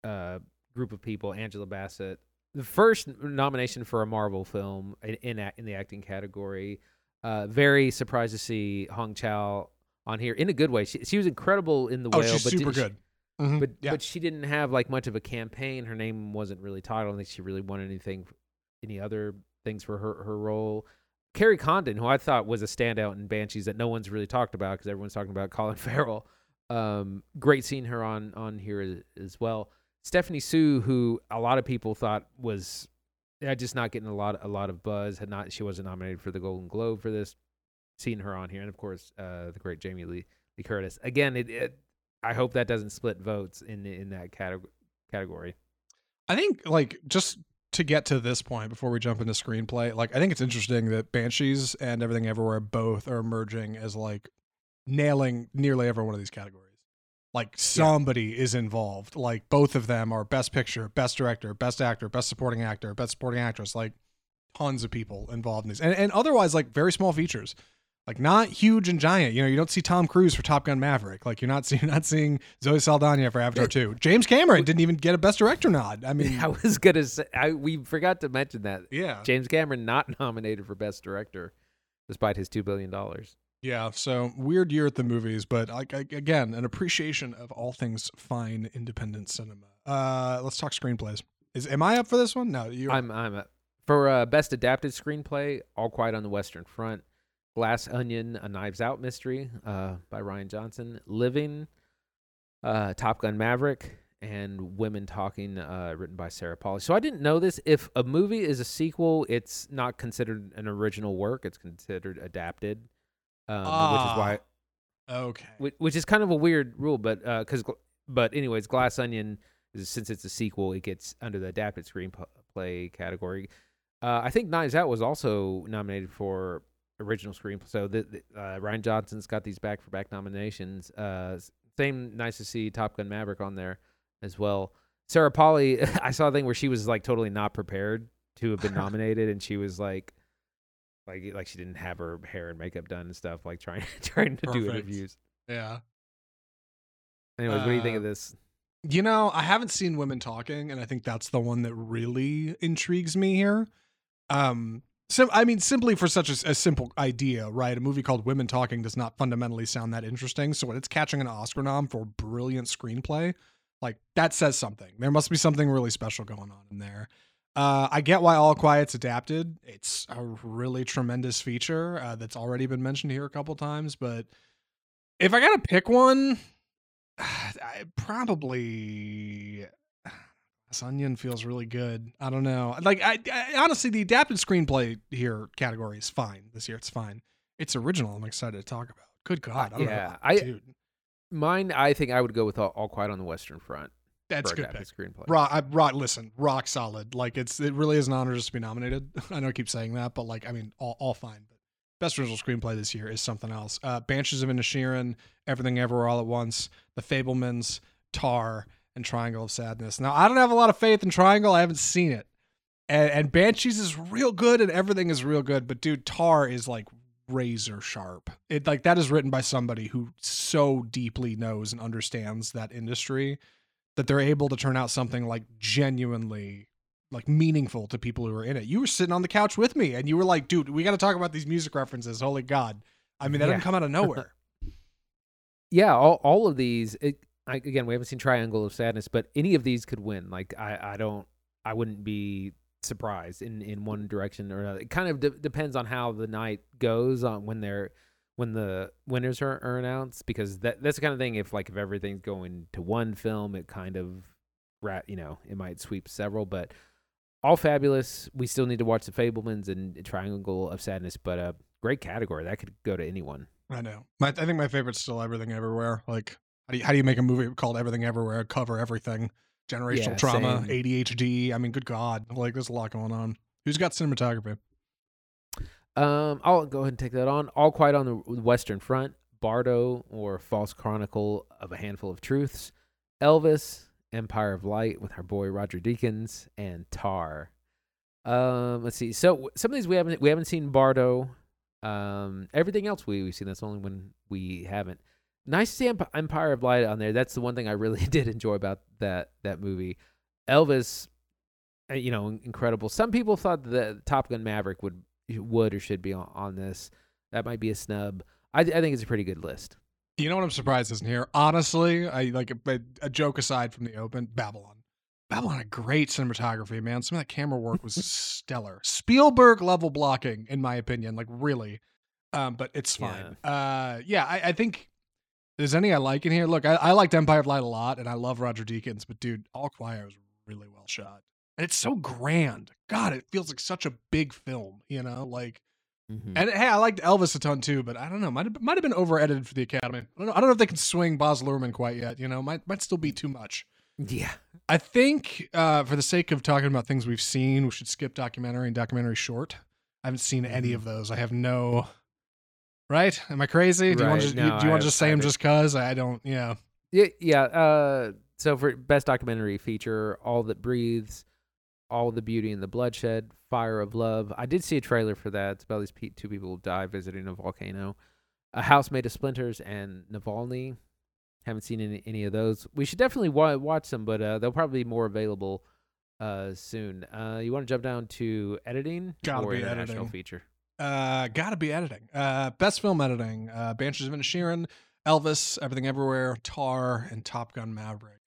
B: uh, group of people. Angela Bassett, the first nomination for a Marvel film in in, in the acting category. Uh, very surprised to see Hong Chau on here in a good way. She, she was incredible in the
A: Oh,
B: whale,
A: she's
B: but
A: super
B: didn't she-
A: good. Mhm.
B: but
A: yeah,
B: but she didn't have like much of a campaign. Her name wasn't really tied. I don't think she really won anything, any other things for her her role. Kerry Condon, who I thought was a standout in Banshees that no one's really talked about because everyone's talking about Colin Farrell. Um, great seeing her on on here as, as well. Stephanie Hsu, who a lot of people thought was yeah, just not getting a lot a lot of buzz. Had not she wasn't nominated for the Golden Globe for this. Seeing her on here, and of course uh, the great Jamie Lee, Lee Curtis. Again, it, it I hope that doesn't split votes in in that category. Category.
A: I think like just to get to this point before we jump into screenplay, like I think it's interesting that Banshees and Everything Everywhere both are emerging as like nailing nearly every one of these categories. Like somebody is involved. Like both of them are best picture, best director, best actor, best supporting actor, best supporting actress. Like tons of people involved in these, and and otherwise like very small features. Like not huge and giant, you know. You don't see Tom Cruise for Top Gun Maverick. Like you're not seeing, not seeing Zoe Saldana for Avatar Two. James Cameron didn't even get a Best Director nod. I mean,
B: I was gonna say I, we forgot to mention that
A: yeah,
B: James Cameron not nominated for Best Director, despite his two billion dollars.
A: Yeah. So weird year at the movies, but like again, an appreciation of all things fine independent cinema. Uh, let's talk screenplays. Is am I up for this one? No, you.
B: I'm I'm a, for uh, Best Adapted Screenplay. All Quiet on the Western Front. Glass Onion, A Knives Out Mystery uh, by Rian Johnson. Living, uh, Top Gun Maverick, and Women Talking, uh, written by Sarah Polley. So I didn't know this. If a movie is a sequel, it's not considered an original work; it's considered adapted, um, which is why
A: Okay.
B: Whi- which is kind of a weird rule, but because but anyways, Glass Onion is since it's a sequel, it gets under the adapted screenplay category. Uh, I think Knives Out was also nominated for original screenplay. So the, the, uh, Rian Johnson's got these back for back nominations. Uh, same nice to see Top Gun Maverick on there as well. Sarah Polley, I saw a thing where she was like totally not prepared to have been nominated, and she was like, like like she didn't have her hair and makeup done and stuff, like trying trying to do interviews.
A: Yeah.
B: Anyways, what do you think
A: Uh,
B: of this?
A: You know, I haven't seen women talking, and I think that's the one that really intrigues me here. Um, sim- I mean, simply for such a, a simple idea, right? A movie called Women Talking does not fundamentally sound that interesting. So when it's catching an Oscar nom for brilliant screenplay, like that says something. There must be something really special going on in there. Uh, I get why All Quiet's adapted. It's a really tremendous feature uh, that's already been mentioned here a couple times. But if I gotta pick one, I probably this onion feels really good. I don't know. Like I, I honestly, the adapted screenplay here category is fine this year. It's fine. It's original. I'm excited to talk about. Good God, I don't
B: yeah,
A: know.
B: I-
A: dude,
B: Mine, I think I would go with All, All Quiet on the Western Front.
A: That's
B: for
A: a good pick.
B: screenplay.
A: Rock, I, rock, listen, rock solid. Like it's it really is an honor just to be nominated. I know I keep saying that, but like I mean, all, all fine. But best original screenplay this year is something else. Uh, Banshees of Inisherin, Everything Everywhere All at Once, The Fabelmans, Tar, and Triangle of Sadness. Now I don't have a lot of faith in Triangle. I haven't seen it, and, and Banshees is real good, and everything is real good. But dude, Tar is like razor sharp. It like that is written by somebody who so deeply knows and understands that industry that they're able to turn out something like genuinely like meaningful to people who are in it. You were sitting on the couch with me and you were like, dude, we got to talk about these music references. Holy God. I mean, that
B: Yeah.
A: didn't come out of nowhere.
B: Yeah, all, all of these. It, I, again, we haven't seen Triangle of Sadness, but any of these could win. Like I, I don't, I wouldn't be surprised in in one direction or another. It kind of de- depends on how the night goes on when they're when the winners are, are announced because that that's the kind of thing. If like if everything's going to one film, it kind of rat, you know, it might sweep several, but. All fabulous. We still need to watch the Fabelmans and Triangle of Sadness, but uh, great category. That could go to anyone.
A: I know. My, I think my favorite's still Everything Everywhere. Like, how do you, how do you make a movie called Everything Everywhere, cover everything? Generational
B: Yeah,
A: trauma,
B: same.
A: ADHD. I mean, good God. Like, there's a lot going on. Who's got cinematography?
B: Um, I'll go ahead and take that on. All Quiet on the Western Front, Bardo or False Chronicle of a Handful of Truths, Elvis, Empire of Light with our boy Roger Deakins, and Tar. Um, let's see. So some of these we haven't we haven't seen Bardo. Um, everything else we we've seen. That's only when we haven't. Nice to see Empire of Light on there. That's the one thing I really did enjoy about that that movie. Elvis, uh, you know, incredible. Some people thought that Top Gun Maverick would would or should be on, on this. That might be a snub. I, I think it's a pretty good list.
A: You know what I'm surprised isn't here? Honestly, I like a, a joke aside from the open, Babylon. Babylon had great cinematography, man. Some of that camera work was stellar. Spielberg level blocking, in my opinion, like really. Um, but it's fine. Uh, yeah, I, I think there's any I like in here. Look, I, I liked Empire of Light a lot, and I love Roger Deakins, but dude, All Quiet was really well shot, and it's so grand. God, it feels like such a big film, you know, like.
B: Mhm.
A: And hey, I liked Elvis a ton too, but I don't know, might have, might have been over edited for the Academy. I don't know. I don't know if they can swing Baz Luhrmann quite yet. You know, might might still be too much.
B: Yeah.
A: I think uh, for the sake of talking about things we've seen, we should skip documentary and documentary short. I haven't seen any
B: Mhm.
A: of those. I have no. Right? Am I crazy? Do you want to
B: Right.
A: just, do you want to just say them just cause I don't? Yeah.
B: Yeah. Yeah. Uh, so for best documentary feature, All That Breathes, All the Beauty and the Bloodshed, Fire of Love. I did see a trailer for that. It's about these pe- two people who die visiting a volcano. A House Made of Splinters and Navalny. Haven't seen any, any of those. We should definitely wa- watch them, but uh, they'll probably be more available uh, soon. Uh, you want to jump down to editing
A: Gotta
B: or
A: be
B: international
A: editing.
B: feature?
A: Uh, gotta be editing. Uh, best film editing: uh, Banshees of Inisherin, Elvis, Everything Everywhere, Tar, and Top Gun Maverick.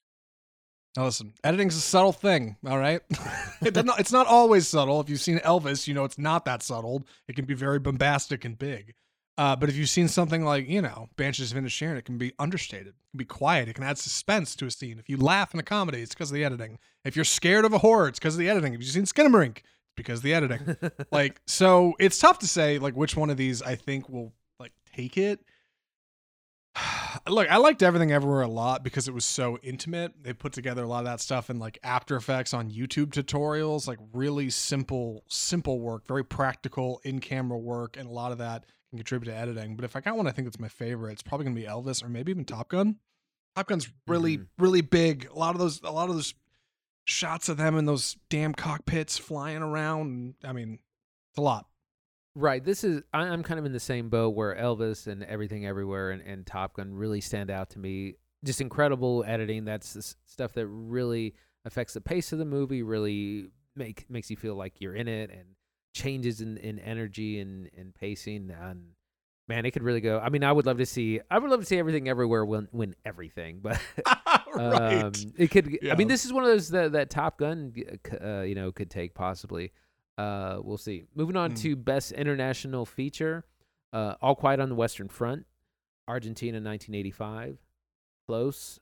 A: Now listen, editing's a subtle thing. All right, it not, it's not always subtle. If you've seen Elvis, you know it's not that subtle. It can be very bombastic and big. Uh, but if you've seen something like, you know, Banshees of Inisherin, it can be understated, it can be quiet, it can add suspense to a scene. If you laugh in a comedy, it's because of the editing. If you're scared of a horror, it's because of the editing. If you've seen Skinamarink, it's because of the editing. like, so it's tough to say like which one of these I think will like take it. Look, I liked Everything Everywhere a lot because it was so intimate. They put together a lot of that stuff in like After Effects on YouTube tutorials, like really simple, simple work, very practical in-camera work, and a lot of that can contribute to editing. But if I got one, I think it's my favorite. It's probably gonna be Elvis or maybe even Top Gun. Top Gun's really,
B: Mhm.
A: really big. A lot of those, a lot of those shots of them in those damn cockpits flying around. I mean, it's a lot.
B: Right. This is I, I'm kind of in the same boat where Elvis and Everything Everywhere and, and Top Gun really stand out to me. Just incredible editing. That's the s- stuff that really affects the pace of the movie. Really make makes you feel like you're in it and changes in, in energy and, and pacing. And man, it could really go. I mean, I would love to see. I would love to see Everything Everywhere win win everything, but
A: right.
B: um, it could. I mean, this is one of those that, that Top Gun, uh, you know, could take possibly. Uh, we'll see. Moving on
A: Mm.
B: to Best International Feature, uh, All Quiet on the Western Front, Argentina, 1985, Close,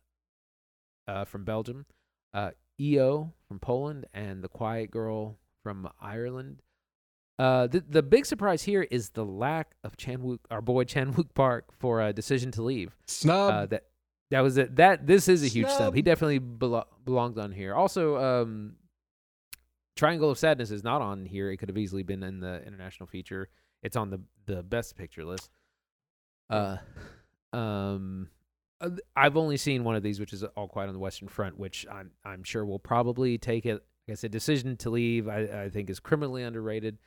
B: uh, from Belgium, uh, EO from Poland, and The Quiet Girl from Ireland. Uh, the the big surprise here is the lack of Chan Wook, our boy Chan Wook Park for a decision to leave
A: Snub.
B: uh, that that was it. That this is a huge
A: Snub.
B: He definitely belo- belonged on here. Also, um, Triangle of Sadness is not on here. It could have easily been in the international feature. It's on the the best picture list. Uh, um, uh, I've only seen one of these, which is All Quiet on the Western Front, which I'm I'm sure will probably take it. I said, Decision to Leave, I, I think is criminally underrated,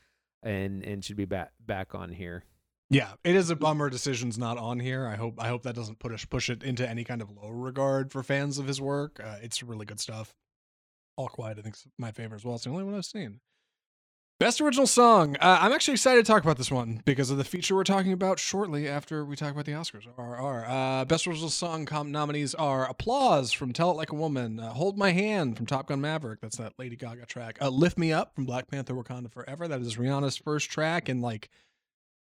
B: and and should be back back on here.
A: Yeah, it is a bummer decision's not on here. I hope I hope that doesn't push push it into any kind of low regard for fans of his work. Uh, it's really good stuff. All Quiet, I think, is my favorite as well. It's the only one I've seen. Best original song. Uh, I'm actually excited to talk about this one because of the feature we're talking about shortly after we talk about the Oscars. RR. Uh, best original song nominees are "Applause" from "Tell It Like a Woman," uh, "Hold My Hand" from Top Gun Maverick. That's that Lady Gaga track. Uh, "Lift Me Up" from Black Panther: Wakanda Forever. That is Rihanna's first track in like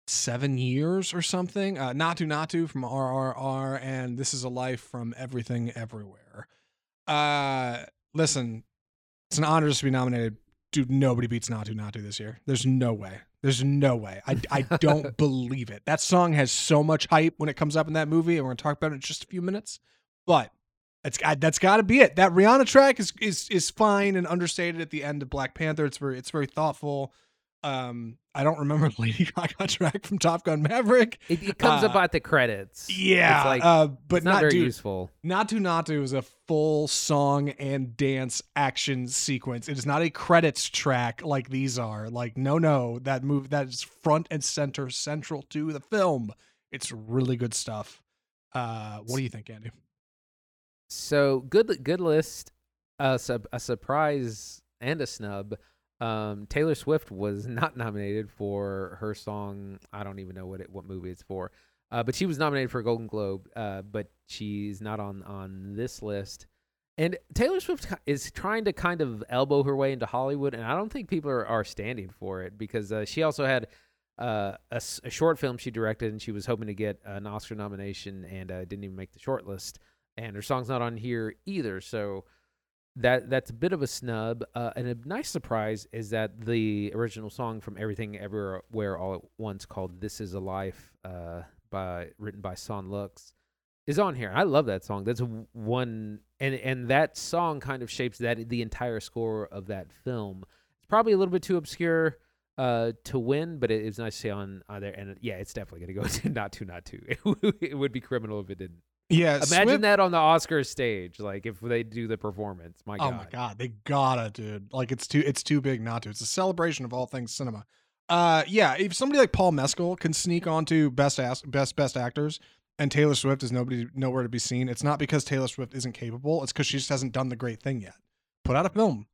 A: seven years or something. Uh, Naatu Naatu from RRR, and This Is a Life from Everything Everywhere. Uh, listen, it's an honor just to be nominated. Dude, nobody beats Naatu Naatu this year. There's no way. There's no way. I, I don't believe it. That song has so much hype when it comes up in that movie, and we're gonna talk about it in just a few minutes. But it's I, that's got to be it. That Rihanna track is is is fine and understated at the end of Black Panther. It's very it's very thoughtful. Um, I don't remember the Lady Gaga track from Top Gun Maverick.
B: It, it comes up
A: Uh,
B: at the credits.
A: Yeah,
B: it's like
A: uh, but
B: not,
A: not,
B: very
A: dude.
B: useful.
A: Naatu Naatu is a full song and dance action sequence. It is not a credits track like these are. Like, no, no, that move that is front and center, central to the film. It's really good stuff. Uh, what do you think, Andy?
B: So good, good list. A a surprise and a snub. Um, Taylor Swift was not nominated for her song. I don't even know what it, what movie it's for. Uh, but she was nominated for a Golden Globe. Uh, but she's not on on this list. And Taylor Swift is trying to kind of elbow her way into Hollywood, and I don't think people are, are standing for it because uh, she also had uh, a, a short film she directed, and she was hoping to get an Oscar nomination, and uh, didn't even make the short list. And her song's not on here either, so that that's a bit of a snub. Uh, and a nice surprise is that the original song from Everything Everywhere All at Once, called "This Is a Life," uh, by written by Son Lux, is on here. I love that song. That's one, and and that song kind of shapes that the entire score of that film. It's probably a little bit too obscure uh, to win, but it, it's nice to see on on there. And yeah, it's definitely gonna go to not to not to. It, would- it would be criminal if it didn't.
A: Yeah,
B: Imagine
A: Swift-
B: that on the Oscar stage, like if they do the performance. My God.
A: Oh my god, they gotta, dude. Like it's too it's too big not to. It's a celebration of all things cinema. Uh yeah, if somebody like Paul Mescal can sneak onto best ass, best best actors and Taylor Swift is nobody nowhere to be seen, it's not because Taylor Swift isn't capable, it's cuz she just hasn't done the great thing yet. Put out a film.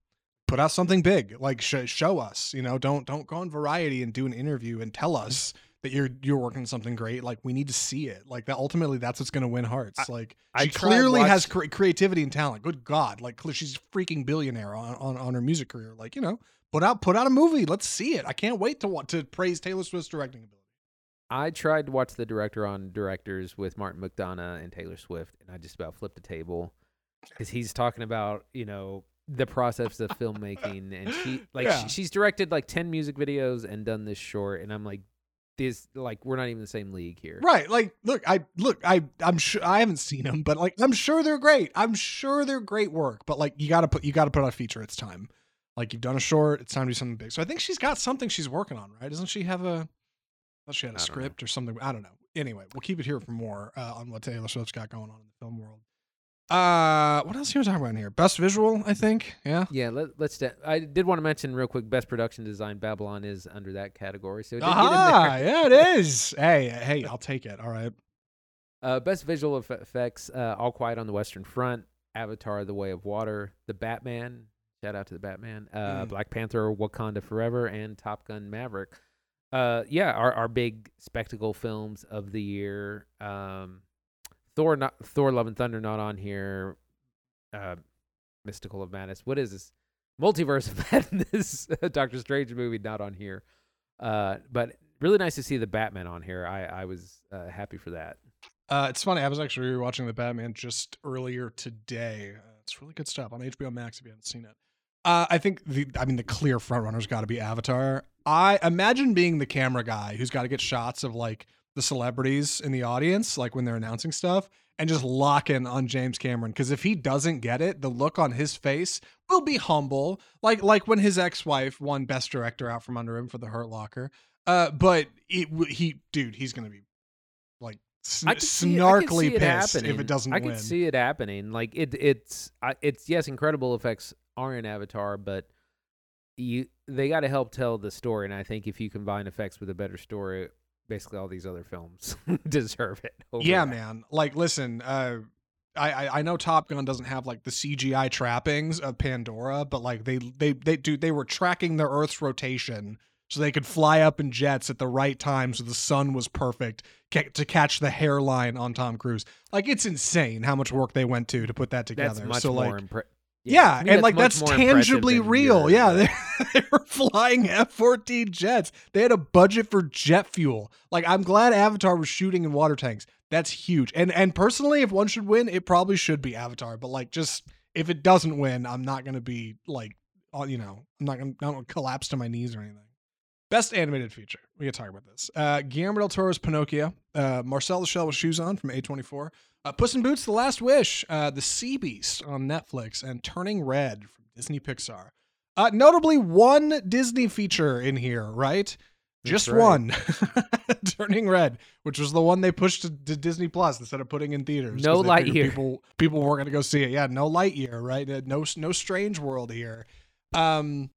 A: Put out something big. Like sh- show us, you know, don't don't go on variety and do an interview and tell us that you're you're working on something great. Like we need to see it. Like that ultimately that's what's going to win hearts. like
B: I
A: she
B: tried
A: clearly has cre- creativity and talent. Good God, like she's a freaking billionaire on, on on her music career. Like you know, put out put out a movie. Let's see it. I can't wait to want to praise Taylor Swift's directing ability.
B: I tried to watch the director on directors with Martin McDonagh and Taylor Swift, and I just about flipped a table because he's talking about you know the process of filmmaking, and she like
A: Yeah.
B: she, she's directed like ten music videos and done this short, and I'm like, this like we're not even the same league here.
A: Right. Like, look, I look, I, I'm sure I haven't seen them, but like, I'm sure they're great. I'm sure they're great work. But like, you gotta put, you gotta put out a feature. It's time. Like, you've done a short. It's time to do something big. So I think she's got something she's working on, right? Doesn't she have a? I thought she had a
B: I don't know.
A: script or something. I don't know. Anyway, we'll keep it here for more uh, on what Taylor Swift's got going on in the film world. Uh, what else are you talking about in here? Best visual, I think. Yeah.
B: Yeah, let, let's. da- I did want to mention real quick. Best production design, Babylon is under that category, so it did get in
A: Aha, yeah, it is. Hey, hey, I'll take it. All right.
B: Uh, best visual eff- effects: uh, All Quiet on the Western Front, Avatar: The Way of Water, The Batman. Shout out to the Batman. Uh,
A: Mm.
B: Black Panther: Wakanda Forever, and Top Gun: Maverick. Uh, yeah, our our big spectacle films of the year. Um, Thor, not Thor: Love and Thunder, not on here. Uh, Mystical of Madness. What is this? Multiverse of Madness. Doctor Strange movie not on here. Uh, but really nice to see the Batman on here. I I was uh, happy for that.
A: Uh, it's funny. I was actually rewatching the Batman just earlier today. It's really good stuff on HBO Max if you haven't seen it. Uh, I think the, I mean, the clear frontrunner's got to be Avatar. I imagine being the camera guy who's got to get shots of like the celebrities in the audience, like when they're announcing stuff, and just lock in on James Cameron. Because if he doesn't get it, the look on his face will be humble, like like when his ex-wife won Best Director out from under him for The Hurt Locker. Uh, but it, he, dude, he's gonna be like sn-
B: I could see, I could
A: snarkly
B: it
A: pissed
B: happening.
A: if it doesn't
B: I
A: win.
B: could see it happening. Like it, it's, I, it's yes, incredible effects are in Avatar, but you they got to help tell the story. And I think if you combine effects with a better story, basically all these other films deserve it.
A: yeah,
B: that.
A: man. Like, listen, uh, I, I I know Top Gun doesn't have like the CGI trappings of Pandora, but like they they they do they were tracking the Earth's rotation so they could fly up in jets at the right time so the sun was perfect ca- to catch the hairline on Tom Cruise. Like it's insane how much work they went to to put that together.
B: That's much
A: so
B: more
A: like
B: impre-
A: Yeah,
B: me,
A: and like that's tangibly real.
B: your-
A: Yeah, they, they were flying F-14 jets. They had a budget for jet fuel. Like I'm glad Avatar was shooting in water tanks. That's huge. And and personally, if one should win, it probably should be Avatar. But like, just if it doesn't win, I'm not gonna be like, uh, you know, I'm not gonna, collapse to my knees or anything. Best animated feature. We can talk about this. Uh, Guillermo del Toro's Pinocchio. Uh, Marcel the Shell with Shoes On from A24. Uh, Puss in Boots: The Last Wish. Uh, the Sea Beast on Netflix, and Turning Red from Disney Pixar. Uh, notably, one Disney feature in here, right?
B: That's
A: Just
B: right.
A: one. Turning Red, which was the one they pushed to, to Disney Plus instead of putting in theaters.
B: No Lightyear.
A: People, people weren't going to go see it. Yeah, no Lightyear, right? Uh, No, no Strange World here. Um,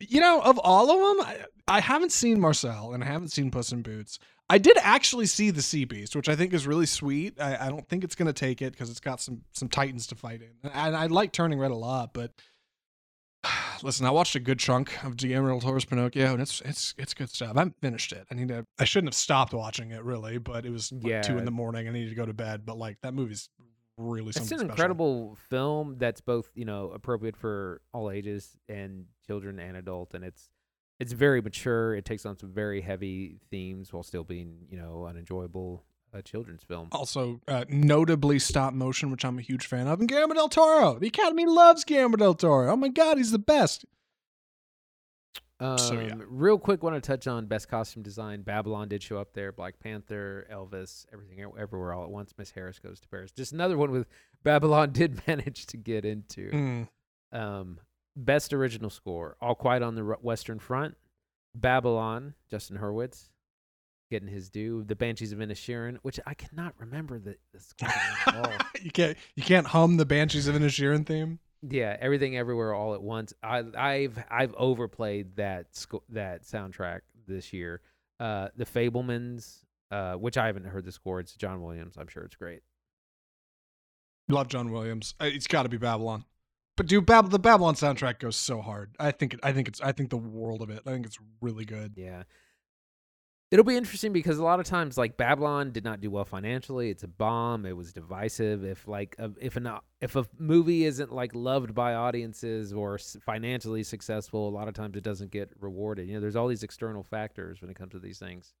A: you know, of all of them, I, I haven't seen Marcel and I haven't seen Puss in Boots. I did actually see the Sea Beast, which I think is really sweet. I, I don't think it's going to take it because it's got some some titans to fight in, and I like Turning Red a lot. But listen, I watched a good chunk of Guillermo del Toro's Pinocchio, and it's it's it's good stuff. I finished it. I need to. I shouldn't have stopped watching it really, but it was like,
B: Yeah.
A: two in the morning. I needed to go to bed. But like that movie's really
B: It's an
A: special.
B: incredible film that's both you know appropriate for all ages and children and adult, and it's it's very mature. It takes on some very heavy themes while still being you know an enjoyable uh, children's film.
A: Also, uh, notably stop motion, which I'm a huge fan of, and Guillermo del Toro. The Academy loves Guillermo del Toro. Oh my God, he's the best.
B: Um,
A: so, yeah.
B: Real quick, want to touch on best costume design. Babylon did show up there. Black Panther, Elvis, everything, everywhere, all at once. Miss Harris goes to Paris. Just another one with Babylon did manage to get into.
A: Mm.
B: Um, best original score: All Quiet on the Western Front, Babylon, Justin Hurwitz, getting his due. The Banshees of Inisherin, which I cannot remember the, the score at all.
A: you can't you can't hum the Banshees of Inisherin theme.
B: Yeah, everything everywhere all at once. I, I've I've overplayed that sco- that soundtrack this year. Uh, the Fabelmans, uh, which I haven't heard the score. It's John Williams. I'm sure it's great.
A: Love John Williams. Uh, It's got to be Babylon. But do Bab- the Babylon soundtrack goes so hard. I think I think it's I think the world of it. I think it's really good.
B: Yeah. It'll be interesting because a lot of times, like Babylon, did not do well financially. It's a bomb. It was divisive. If like a, if an if a movie isn't like loved by audiences or financially successful, a lot of times it doesn't get rewarded. You know, there's all these external factors when it comes to these things.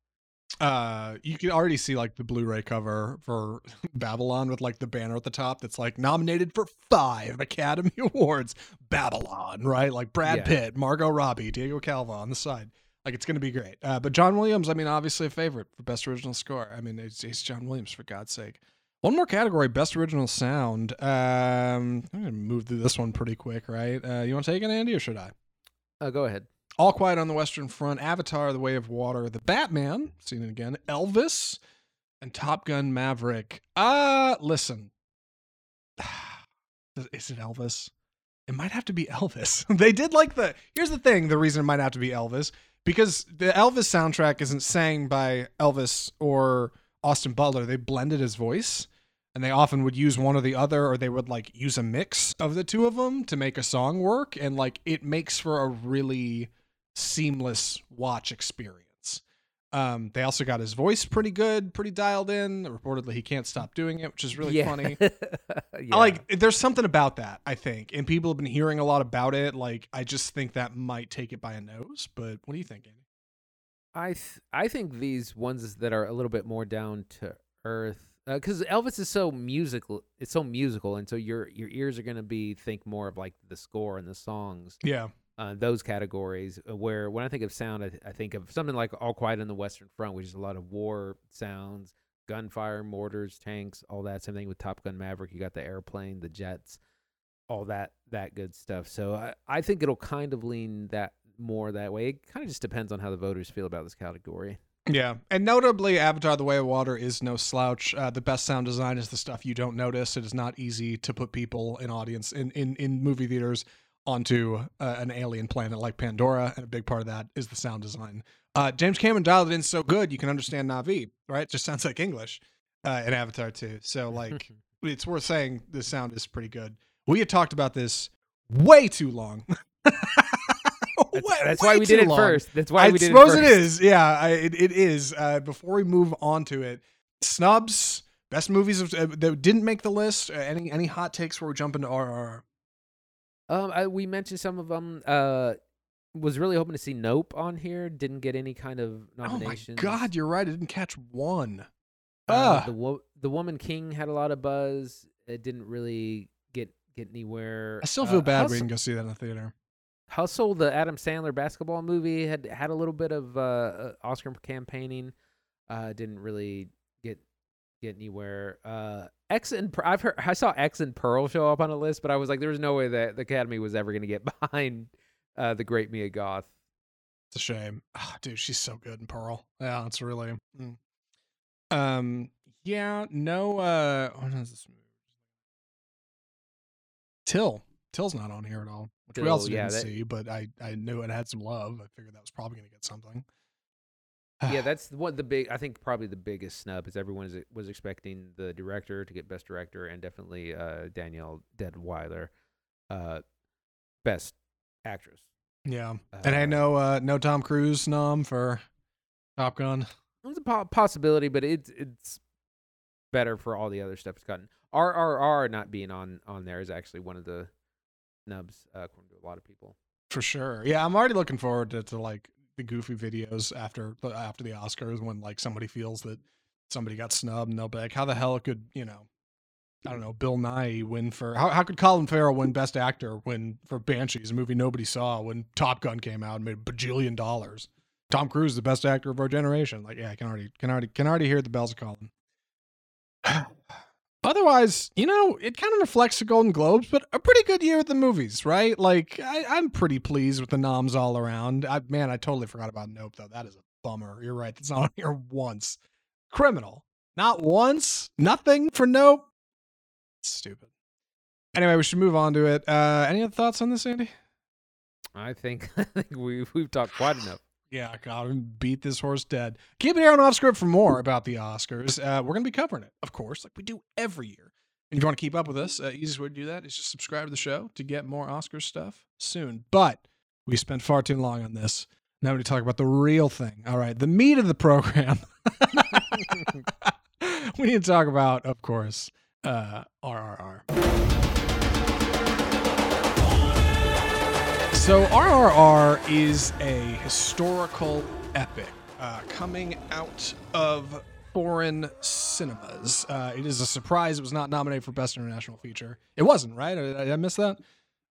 A: Uh you can already see like the blu-ray cover for babylon with like the banner at the top that's like nominated for five academy awards. Babylon right? Like brad
B: Yeah.
A: pitt margot robbie diego calva on the side. Like it's gonna be great. Uh, but john williams i mean obviously a favorite for best original score. I mean it's, it's john williams for god's sake. One more category best original sound. Um i'm gonna move through this one pretty quick right? Uh you want to take it andy or should i?
B: Uh, go ahead.
A: All Quiet on the Western Front, Avatar: The Way of Water, The Batman, seen it again, Elvis, and Top Gun: Maverick. Uh listen. Is it Elvis? It might have to be Elvis. they did like the Here's the thing, the reason it might have to be Elvis because the Elvis soundtrack isn't sang by Elvis or Austin Butler. They blended his voice and they often would use one or the other or they would like use a mix of the two of them to make a song work and like it makes for a really seamless watch experience um they also got his voice pretty good pretty dialed in reportedly he can't stop doing it which is really
B: yeah.
A: funny
B: yeah.
A: Like there's something about that i think and people have been hearing a lot about it like i just think that might take it by a nose but what do you think Andy?
B: I th- I think these ones that are a little bit more down to earth because Elvis is so musical. It's so musical, and so your your ears are gonna be think more of like the score and the songs.
A: yeah
B: uh, those categories. uh, Where when I think of sound, I, I think of something like All Quiet on the Western Front, which is a lot of war sounds, gunfire, mortars, tanks, all that. Same thing with Top Gun Maverick. You got the airplane, the jets, all that that good stuff. So I, I think it'll kind of lean that more that way. It kind of just depends on how the voters feel about this category.
A: Yeah, and notably, Avatar: The Way of Water is no slouch. Uh, the best sound design is the stuff you don't notice. It is not easy to put people in audience in in, in movie theaters onto uh, an alien planet like Pandora, and a big part of that is the sound design. Uh, James Cameron dialed it in so good you can understand Na'vi, right? It just sounds like English uh, in Avatar too. So like, it's worth saying the sound is pretty good. We had talked about this way too long.
B: That's,
A: Way-
B: that's
A: way
B: why we did it
A: long.
B: first. That's why
A: I
B: we did
A: suppose
B: it
A: it
B: first.
A: is. Yeah, I, it, it is. Uh, before we move on to it, snubs, best movies of, uh, that didn't make the list. Uh, any any hot takes before we jump into RRR?
B: Um, I, we mentioned some of them. Uh, was really hoping to see Nope on here. Didn't get any kind of nomination.
A: Oh my. God, you're right. I didn't catch one.
B: Uh,
A: Ah.
B: the wo- the Woman King had a lot of buzz. It didn't really get get anywhere.
A: I still
B: Uh,
A: feel bad we didn't go see that in the theater.
B: Hustle, the Adam Sandler basketball movie, had had a little bit of uh, uh, Oscar campaigning. Uh, didn't really get get anywhere. Uh, X and Per- I've heard I saw X and Pearl show up on a list, but I was like, there was no way that the Academy was ever going to get behind uh, the Great Mia Goth.
A: It's a shame. Ah, dude, she's so good in Pearl. Yeah, it's really. mm. Um. Yeah. No. Uh. What is this movie? Till. Till's not on here at all, which we
B: Till,
A: also
B: yeah,
A: didn't
B: that-
A: see. But I I knew it had some love. I figured that was probably going to get something.
B: Yeah, that's what the big. I think probably the biggest snub is everyone is, was expecting the director to get best director and definitely uh, Danielle Deadwyler, uh, best actress.
A: yeah. And I
B: Uh,
A: know uh no Tom Cruise nom for Top Gun.
B: It was a po- possibility, but it's it's better for all the other stuff it's gotten. RRR not being on on there is actually one of the snubs uh, according to a lot of people.
A: For sure. Yeah, I'm already looking forward to, to like the goofy videos after the after the Oscars when like somebody feels that somebody got snubbed and they'll be like, how the hell could, you know, I don't know, Bill Nighy win for how how could Colin Farrell win Best Actor when for Banshees, a movie nobody saw when Top Gun came out and made a bajillion dollars. Tom Cruise is the best actor of our generation. Like, yeah, I can already can already can already hear the bells calling. Otherwise, you know, it kind of reflects the Golden Globes, but a pretty good year at the movies, right? Like, I, I'm pretty pleased with the noms all around. I, man, I totally forgot about Nope, though. That is a bummer. You're right. It's not on here once. Criminal. Not once. Nothing for Nope. Stupid. Anyway, we should move on to it. Uh, any other thoughts on this, Andy?
B: I think I think we we've talked quite enough.
A: Yeah, God, beat this horse dead. Keep it here on Off Script for more about the Oscars. Uh, we're going to be covering it, of course, like we do every year. And if you want to keep up with us, uh, easiest way to do that is just subscribe to the show to get more Oscar stuff soon. But we spent far too long on this. Now we need to talk about the real thing. All right, the meat of the program. we need to talk about, of course, uh, RRR. So RRR is a historical epic. uh, coming out of foreign cinemas. Uh, it is a surprise it was not nominated for Best International Feature. It wasn't, right? Did I, I miss that?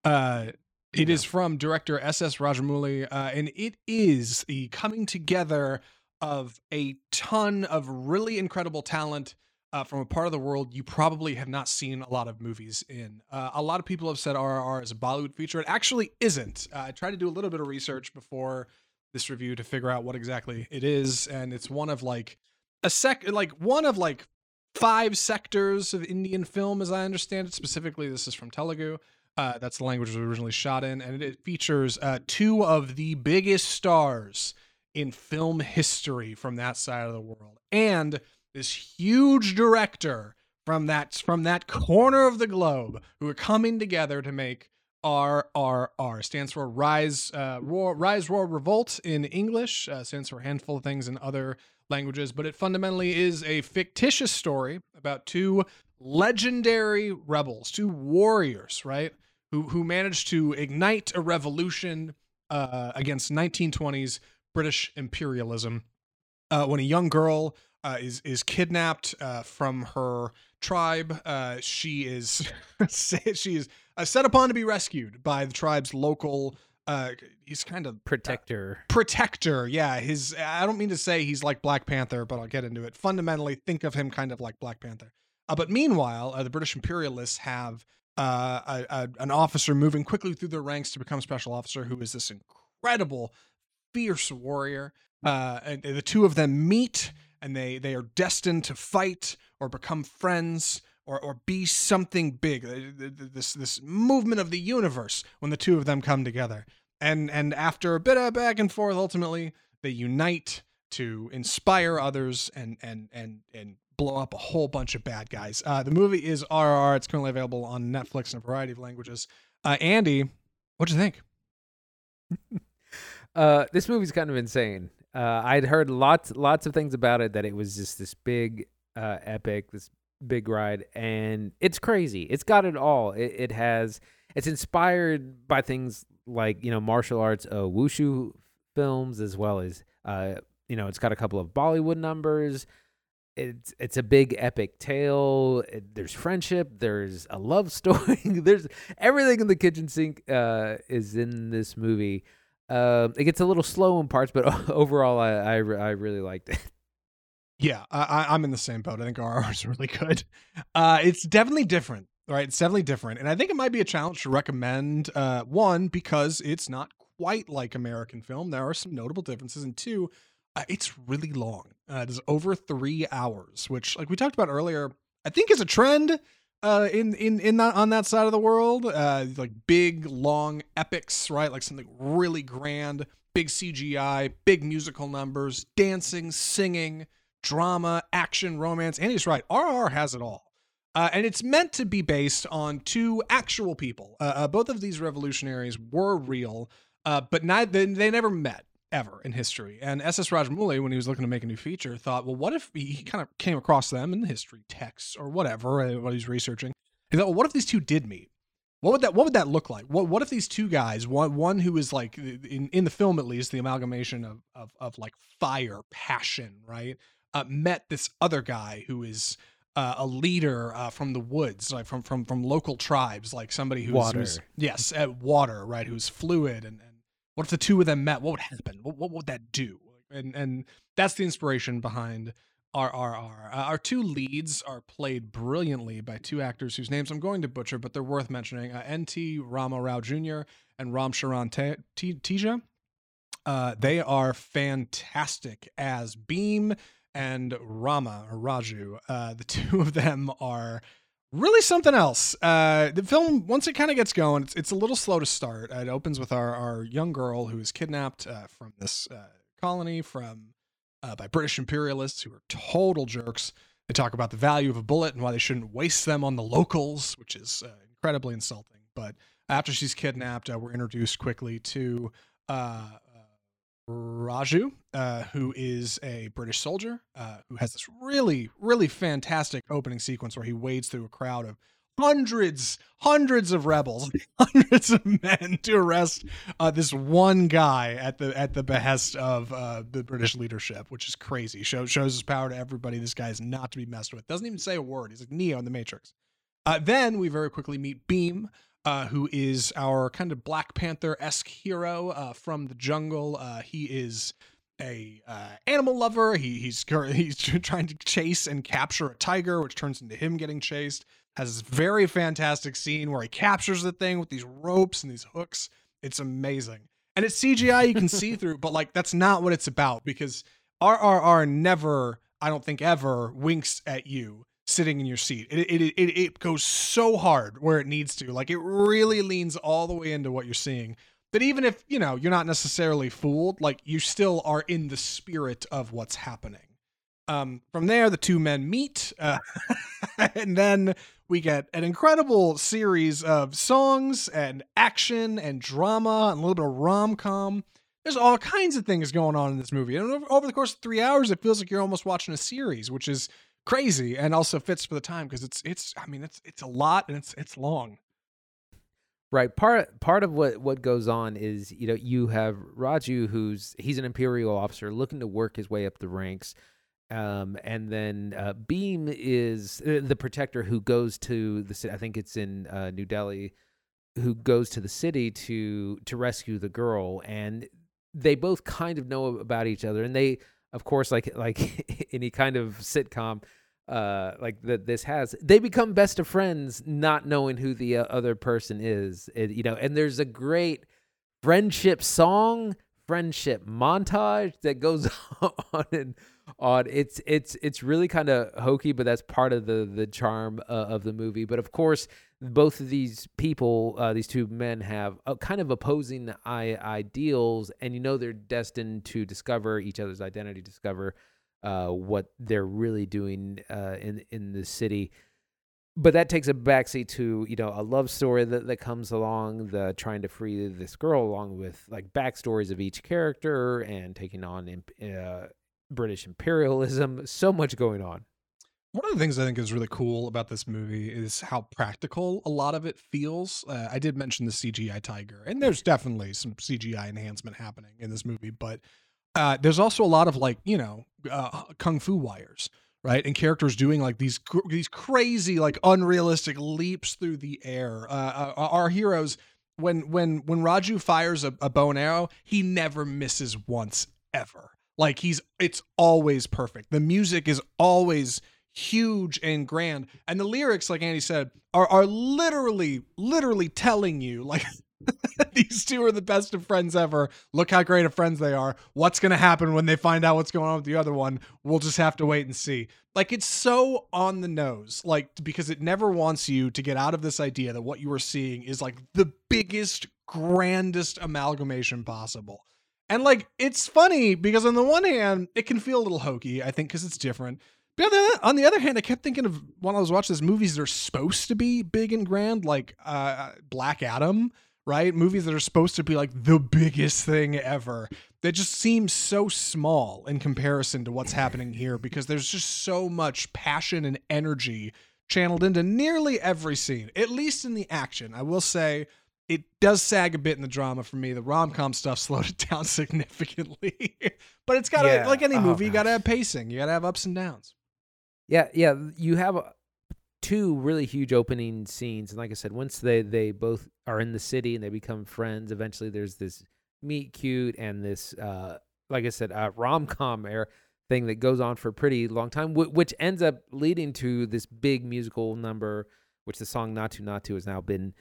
A: Uh, it is from director S.S. Rajamouli, uh, and it is the coming together of a ton of really incredible talent uh, from a part of the world you probably have not seen a lot of movies in. Uh, a lot of people have said RRR is a Bollywood feature. It actually isn't. Uh, I tried to do a little bit of research before this review to figure out what exactly it is, and it's one of like a sec, like one of like five sectors of Indian film, as I understand it. Specifically, this is from Telugu. Uh, that's the language it was originally shot in, and it features uh, two of the biggest stars in film history from that side of the world, and this huge director from that from that corner of the globe who are coming together to make RRR stands for Rise uh, Roar Rise Roar Revolt in English uh, stands for a handful of things in other languages, but it fundamentally is a fictitious story about two legendary rebels, two warriors, right? Who who managed to ignite a revolution uh, against 1920s British imperialism. Uh, when a young girl uh, is is kidnapped uh, from her tribe, uh, she is she is uh, set upon to be rescued by the tribe's local. Uh, he's kind of
B: Protector.
A: protector. Yeah, his. I don't mean to say he's like Black Panther, but I'll get into it. Fundamentally, think of him kind of like Black Panther. Uh, but meanwhile, uh, the British imperialists have uh, a, a, an officer moving quickly through their ranks to become special officer, who is this incredible, fierce warrior. Uh, and the two of them meet, and they they are destined to fight or become friends. Or, or be something big. Th- th- This this movement of the universe when the two of them come together and and after a bit of back and forth ultimately they unite to inspire others and and and and blow up a whole bunch of bad guys uh, the movie is rr it's currently available on netflix in a variety of languages uh, andy what do you think
B: Uh, this movie's kind of insane. Uh, I'd heard lots, lots of things about it that it was just this big, uh, epic, this big ride, and it's crazy. It's got it all. It, it has. It's inspired by things like you know martial arts, uh, wushu films, as well as uh, you know, it's got a couple of Bollywood numbers. It's it's a big epic tale. It- there's friendship. There's a love story. there's everything in the kitchen sink uh, is in this movie. Um, it gets a little slow in parts, but overall, I I, I really liked it.
A: yeah I, i'm in the same boat. I think rr is really good. Uh, it's definitely different right? It's definitely different and i think it might be a challenge to recommend uh, one because it's not quite like american film. There are some notable differences and two uh, it's really long. Uh, it is over three hours which like we talked about earlier i think is a trend uh in in in that on that side of the world uh like big long epics right? Like something really grand big cgi big musical numbers dancing singing drama action romance and he's right rr has it all. Uh, and it's meant to be based on two actual people. Uh, uh, both of these revolutionaries were real uh, but neither, they, they never met ever in history. And S.S. Rajamouli, when he was looking to make a new feature, thought, well, what if he, he kind of came across them in the history texts or whatever uh, what he's researching? He thought, well, what if these two did meet? What would that What would that look like? What What if these two guys, one one who is like in in the film at least, the amalgamation of of of like fire, passion, right, uh, met this other guy who is. Uh, a leader uh, from the woods, like from from from local tribes, like somebody who's,
B: Water.
A: who's yes, at water, right? Who's fluid, and what if the two of them met? What would happen? What, what would that do? And and that's the inspiration behind RRR. Uh, our two leads are played brilliantly by two actors whose names I'm going to butcher, but they're worth mentioning: uh, N.T. Rama Rao Jr. and Ram Charan Teja. Uh, they are fantastic as Bheem and Rama or Raju. Uh, the two of them are really something else. Uh, the film, once it kind of gets going, it's, it's a little slow to start. It opens with our, our young girl who is kidnapped uh, from this uh, colony from uh, by British imperialists who are total jerks. They talk about the value of a bullet and why they shouldn't waste them on the locals, which is uh, incredibly insulting. But after she's kidnapped, uh, we're introduced quickly to Raju, uh, who is a British soldier uh, who has this really, really fantastic opening sequence where he wades through a crowd of hundreds, hundreds of rebels, hundreds of men to arrest uh, this one guy at the at the behest of uh, the British leadership, which is crazy. Shows shows his power to everybody. This guy is not to be messed with. Doesn't even say a word. He's like Neo in the Matrix. Uh, then we very quickly meet Bheem, uh, who is our kind of Black Panther esque hero uh, from the jungle. Uh, he is a uh, animal lover. He, he's he's trying to chase and capture a tiger, which turns into him getting chased. Has this very fantastic scene where he captures the thing with these ropes and these hooks. It's amazing, and it's CGI you can see through, but like that's not what it's about because RRR never, I don't think ever winks at you sitting in your seat. It, it, it, it goes so hard where it needs to. Like it really leans all the way into what you're seeing. But even if, you know, you're not necessarily fooled, like you still are in the spirit of what's happening. Um, from there, the two men meet, uh, and then we get an incredible series of songs and action and drama and a little bit of rom com. There's all kinds of things going on in this movie. And over the course of three hours, it feels like you're almost watching a series, which is crazy and also fits for the time because it's it's I mean it's it's a lot and it's it's long.
B: Right. Part part of what what goes on is you know you have Raju who's he's an imperial officer looking to work his way up the ranks. Um, and then uh, Bheem is uh, the protector who goes to the city. I think it's in uh, New Delhi, who goes to the city to to rescue the girl, and they both kind of know about each other, and they of course, like like any kind of sitcom, uh, like that this has, they become best of friends, not knowing who the uh, other person is. It, you know, and there's a great friendship song, friendship montage that goes on and on. It's it's it's really kind of hokey, but that's part of the the charm uh, of the movie. But of course, both of these people, uh, these two men, have a kind of opposing I- ideals, and you know they're destined to discover each other's identity, discover uh, what they're really doing uh, in in the city. But that takes a backseat to you know a love story that, that comes along, the trying to free this girl, along with like backstories of each character and taking on uh, British imperialism. So much going on.
A: One of the things I think is really cool about this movie is how practical a lot of it feels. Uh, I did mention the CGI tiger, and there's definitely some CGI enhancement happening in this movie, but uh, there's also a lot of like you know uh, kung fu wires, right? And characters doing like these these crazy like unrealistic leaps through the air. Uh, uh, our heroes, when when when Raju fires a, a bow and arrow, he never misses once ever. Like he's it's always perfect. The music is always huge and grand. And the lyrics, like Andy said, are are literally, literally telling you like these two are the best of friends ever. Look how great of friends they are. What's gonna happen when they find out what's going on with the other one? We'll just have to wait and see. Like it's so on the nose, like because it never wants you to get out of this idea that what you are seeing is like the biggest, grandest amalgamation possible. And like it's funny because on the one hand, it can feel a little hokey, I think, because it's different. But on the other hand, I kept thinking of when I was watching these movies that are supposed to be big and grand, like uh, Black Adam, right? Movies that are supposed to be like the biggest thing ever. That just seem so small in comparison to what's happening here because there's just so much passion and energy channeled into nearly every scene, at least in the action. I will say it does sag a bit in the drama for me. The rom com stuff slowed it down significantly. but it's got to, yeah. like any oh, movie, oh, you got to have pacing, you got to have ups and downs.
B: Yeah, yeah. You have uh, two really huge opening scenes, and like I said, once they they both are in the city and they become friends, eventually there's this meet cute and this, uh, like I said, uh, rom com air thing that goes on for a pretty long time, which ends up leading to this big musical number, which the song "Naatu Naatu" has now been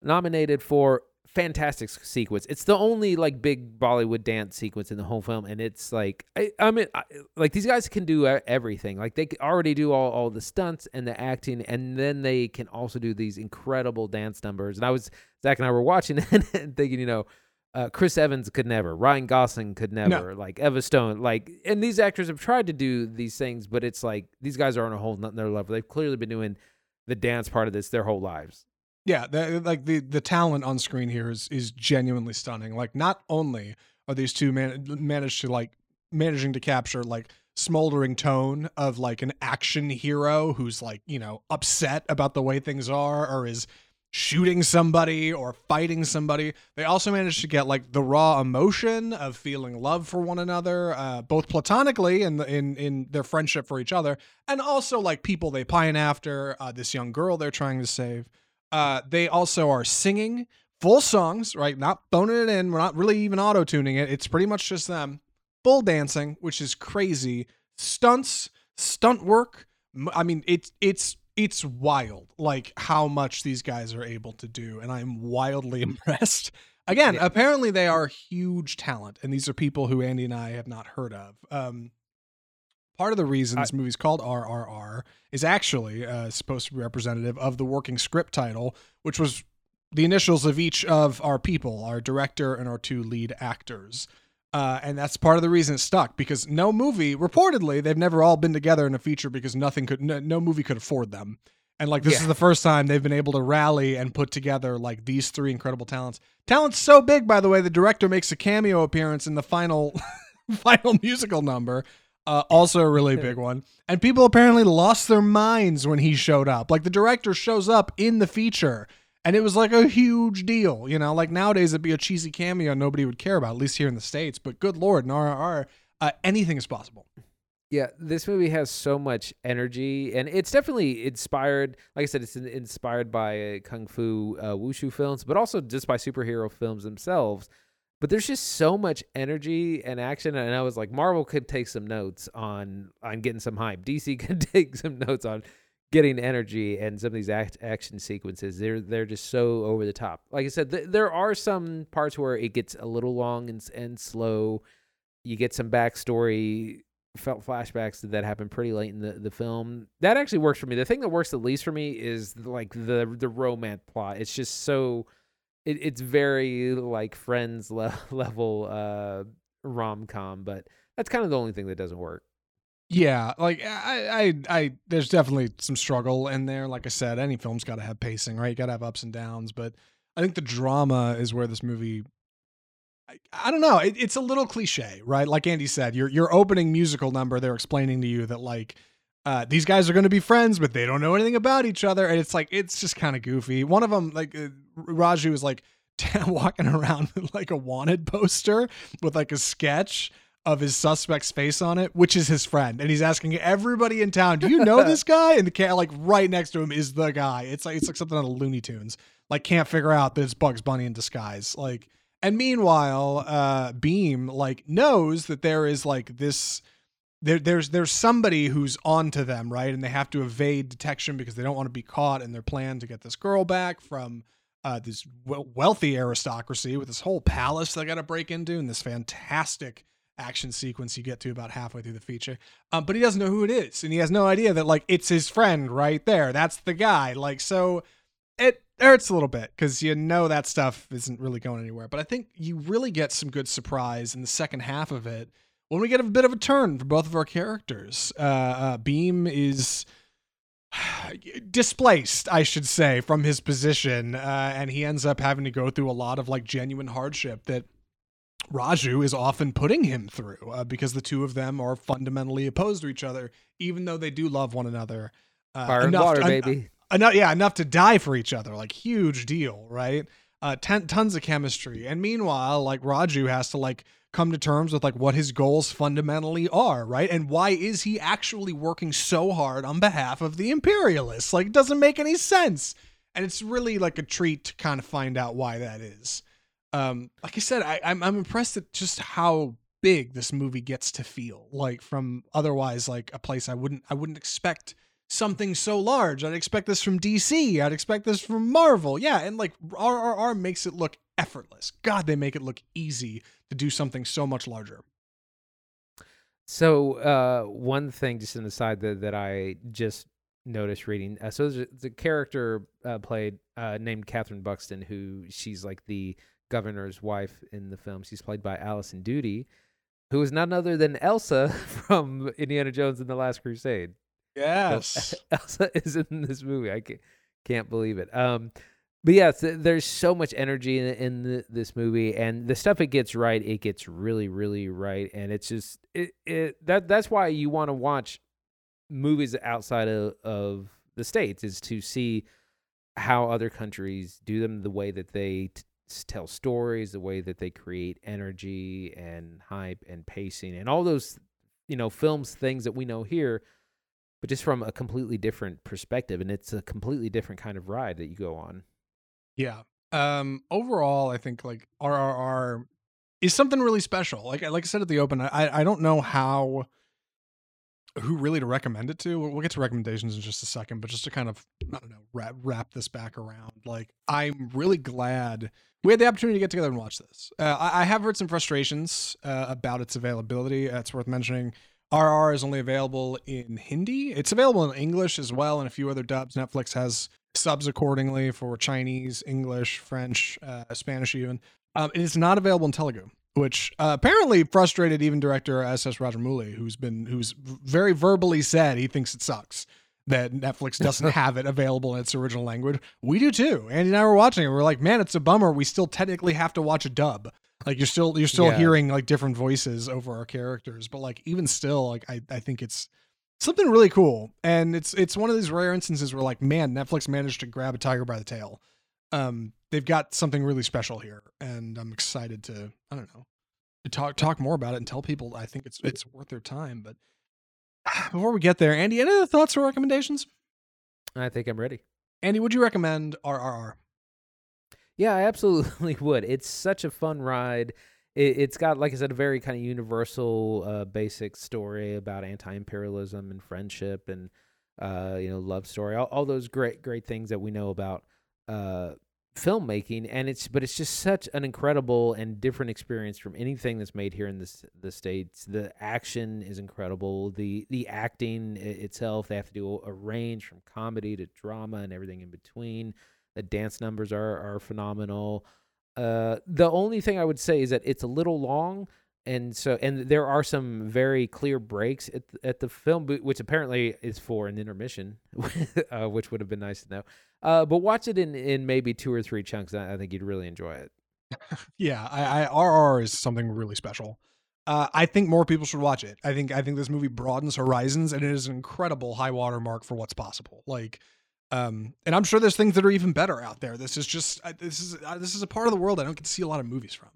B: nominated for fantastic sequence. It's the only like big Bollywood dance sequence in the whole film, and it's like I, I mean, I, like these guys can do everything. Like they already do all all the stunts and the acting, and then they can also do these incredible dance numbers. And I was Zach and I were watching and thinking, you know. Uh, Chris Evans could never. Ryan Gosling could never. No. Like Emma Stone. Like, and these actors have tried to do these things, but it's like these guys are on a whole nother level. They've clearly been doing the dance part of this their whole lives.
A: Yeah, the, like the the talent on screen here is is genuinely stunning. Like not only are these two man managed to like managing to capture like smoldering tone of like an action hero who's like, you know, upset about the way things are or is shooting somebody or fighting somebody. They also managed to get like the raw emotion of feeling love for one another, uh, both platonically and in, in in their friendship for each other, and also like people they pine after. Uh, this young girl they're trying to save. Uh, they also are singing full songs, right? Not phoning it in. We're not really even auto tuning it. It's pretty much just them full dancing, which is crazy. Stunts, stunt work. I mean, it's it's it's wild like how much these guys are able to do and i'm wildly impressed again yeah. apparently they are huge talent and these are people who andy and i have not heard of um, part of the reason this movie's called rrr is actually uh, supposed to be representative of the working script title which was the initials of each of our people our director and our two lead actors uh, and that's part of the reason it stuck because no movie, reportedly, they've never all been together in a feature because nothing could, no, no movie could afford them. And like this yeah. is the first time they've been able to rally and put together like these three incredible talents. Talent's so big, by the way, the director makes a cameo appearance in the final, final musical number. Uh, also a really big one. And people apparently lost their minds when he showed up. Like the director shows up in the feature and it was like a huge deal, you know. Like nowadays, it'd be a cheesy cameo nobody would care about, at least here in the states. But good lord, in RRR, uh, anything is possible.
B: Yeah, this movie has so much energy, and it's definitely inspired. Like I said, it's inspired by uh, kung fu uh, wushu films, but also just by superhero films themselves. But there's just so much energy and action, and I was like, Marvel could take some notes on on getting some hype. DC could take some notes on getting energy and some of these act- action sequences. They're they're just so over the top. Like i said th- there are some parts where it gets a little long and, and slow. You get some backstory felt flashbacks that happen pretty late in the, the film. That actually works for me. The thing that works the least for me is like the the romance plot. It's just so it, it's very like friends le- level uh rom-com but that's kind of the only thing that doesn't work
A: yeah, like I, I, I, there's definitely some struggle in there. Like I said, any film's got to have pacing, right? You got to have ups and downs. But I think the drama is where this movie. I, I don't know. It, it's a little cliche, right? Like Andy said, your your opening musical number, they're explaining to you that like uh, these guys are going to be friends, but they don't know anything about each other, and it's like it's just kind of goofy. One of them, like uh, Raju, was like walking around with like a wanted poster with like a sketch of his suspect's face on it, which is his friend, and he's asking everybody in town, "Do you know this guy?" And the cat, like right next to him, is the guy. It's like it's like something out of Looney Tunes. Like can't figure out that it's Bugs Bunny in disguise. Like, and meanwhile, uh, Bheem like knows that there is like this. There, there's there's somebody who's onto them, right? And they have to evade detection because they don't want to be caught in their plan to get this girl back from uh, this wealthy aristocracy with this whole palace they got to break into and this fantastic action sequence you get to about halfway through the feature. Um, but he doesn't know who it is, and he has no idea that like it's his friend right there. That's the guy. Like so, it hurts a little bit because you know that stuff isn't really going anywhere. But I think you really get some good surprise in the second half of it when we get a bit of a turn for both of our characters. Uh, uh, Bheem is displaced, I should say, from his position, uh, and he ends up having to go through a lot of like genuine hardship that Raju is often putting him through uh, because the two of them are fundamentally opposed to each other, even though they do love one another.
B: Uh, Fire and water, baby.
A: enough, yeah, enough to die for each other. Like huge deal, right? Uh, ten, tons of chemistry, and meanwhile, like Raju has to like come to terms with like what his goals fundamentally are, right? And why is he actually working so hard on behalf of the imperialists? Like, it doesn't make any sense. And it's really like a treat to kind of find out why that is um, like I said, I, I'm I'm impressed at just how big this movie gets to feel. Like from otherwise like a place I wouldn't I wouldn't expect something so large. I'd expect this from DC. I'd expect this from Marvel. Yeah, and like RRR makes it look effortless. God, they make it look easy to do something so much larger.
B: So uh, one thing, just in the side that, that I just noticed reading. Uh, so there's a, the character uh, played uh, named Catherine Buxton, who she's like the governor's wife in the film. She's played by Alison Doody, who is none other than Elsa from Indiana Jones and the Last Crusade.
A: Yes,
B: so, Elsa is in this movie. I can't, can't believe it. Um, but th- there's so much energy in, in the, this movie, and the stuff it gets right, it gets really, really right, and it's just it, it that that's why you want to watch movies outside of, of the states is to see how other countries do them, the way that they t- tell stories, the way that they create energy and hype and pacing, and all those you know films things that we know here but just from a completely different perspective and it's a completely different kind of ride that you go on
A: Yeah. Um overall I think like RRR is something really special. Like like I said at the open, I I don't know how who really to recommend it to. We'll get to recommendations in just a second, but just to kind of I don't know wrap wrap this back around. Like I'm really glad we had the opportunity to get together and watch this. Uh, I, I have heard some frustrations uh, about its availability. Uh, it's worth mentioning. RR is only available in Hindi. It's available in English as well and a few other dubs. Netflix has subs accordingly for Chinese, English, French, uh, Spanish, even. Um, it is not available in Telugu, which uh, apparently frustrated even director S.S. Rajamouli, who's been who's very verbally said he thinks it sucks that Netflix doesn't have it available in its original language. We do too. Andy and I were watching it. We're like, man, it's a bummer. We still technically have to watch a dub. Like you're still you're still
B: Yeah.
A: hearing like different voices over our characters, but like even still, like I, I think it's something really cool. And it's it's one of these rare instances where like, man, Netflix managed to grab a tiger by the tail. Um, they've got something really special here, and I'm excited to I don't know to talk talk more about it and tell people I think it's it's worth their time. But before we get there, Andy, any other thoughts or recommendations?
B: i think i'm ready
A: Andy, would you recommend RRR?
B: Yeah, I absolutely would. It's such a fun ride. It, it's got, like I said, a very kind of universal, uh, basic story about anti-imperialism and friendship and uh, you know love story. All, all those great, great things that we know about uh, filmmaking. And it's, but it's just such an incredible and different experience from anything that's made here in this the states. The action is incredible. The the acting itself, they have to do a range from comedy to drama and everything in between. The dance numbers are are phenomenal. Uh, the only thing I would say is that it's a little long, and so and there are some very clear breaks at the, at the film, which apparently is for an intermission, uh, which would have been nice to know. Uh, but watch it in in maybe two or three chunks. I I think you'd really enjoy it.
A: Yeah, I, I RR is something really special. Uh, I think more people should watch it. I think I think this movie broadens horizons and it is an incredible high water mark for what's possible. Like, um, and I'm sure there's things that are even better out there. This is just this is this is a part of the world I don't get to see a lot of movies from.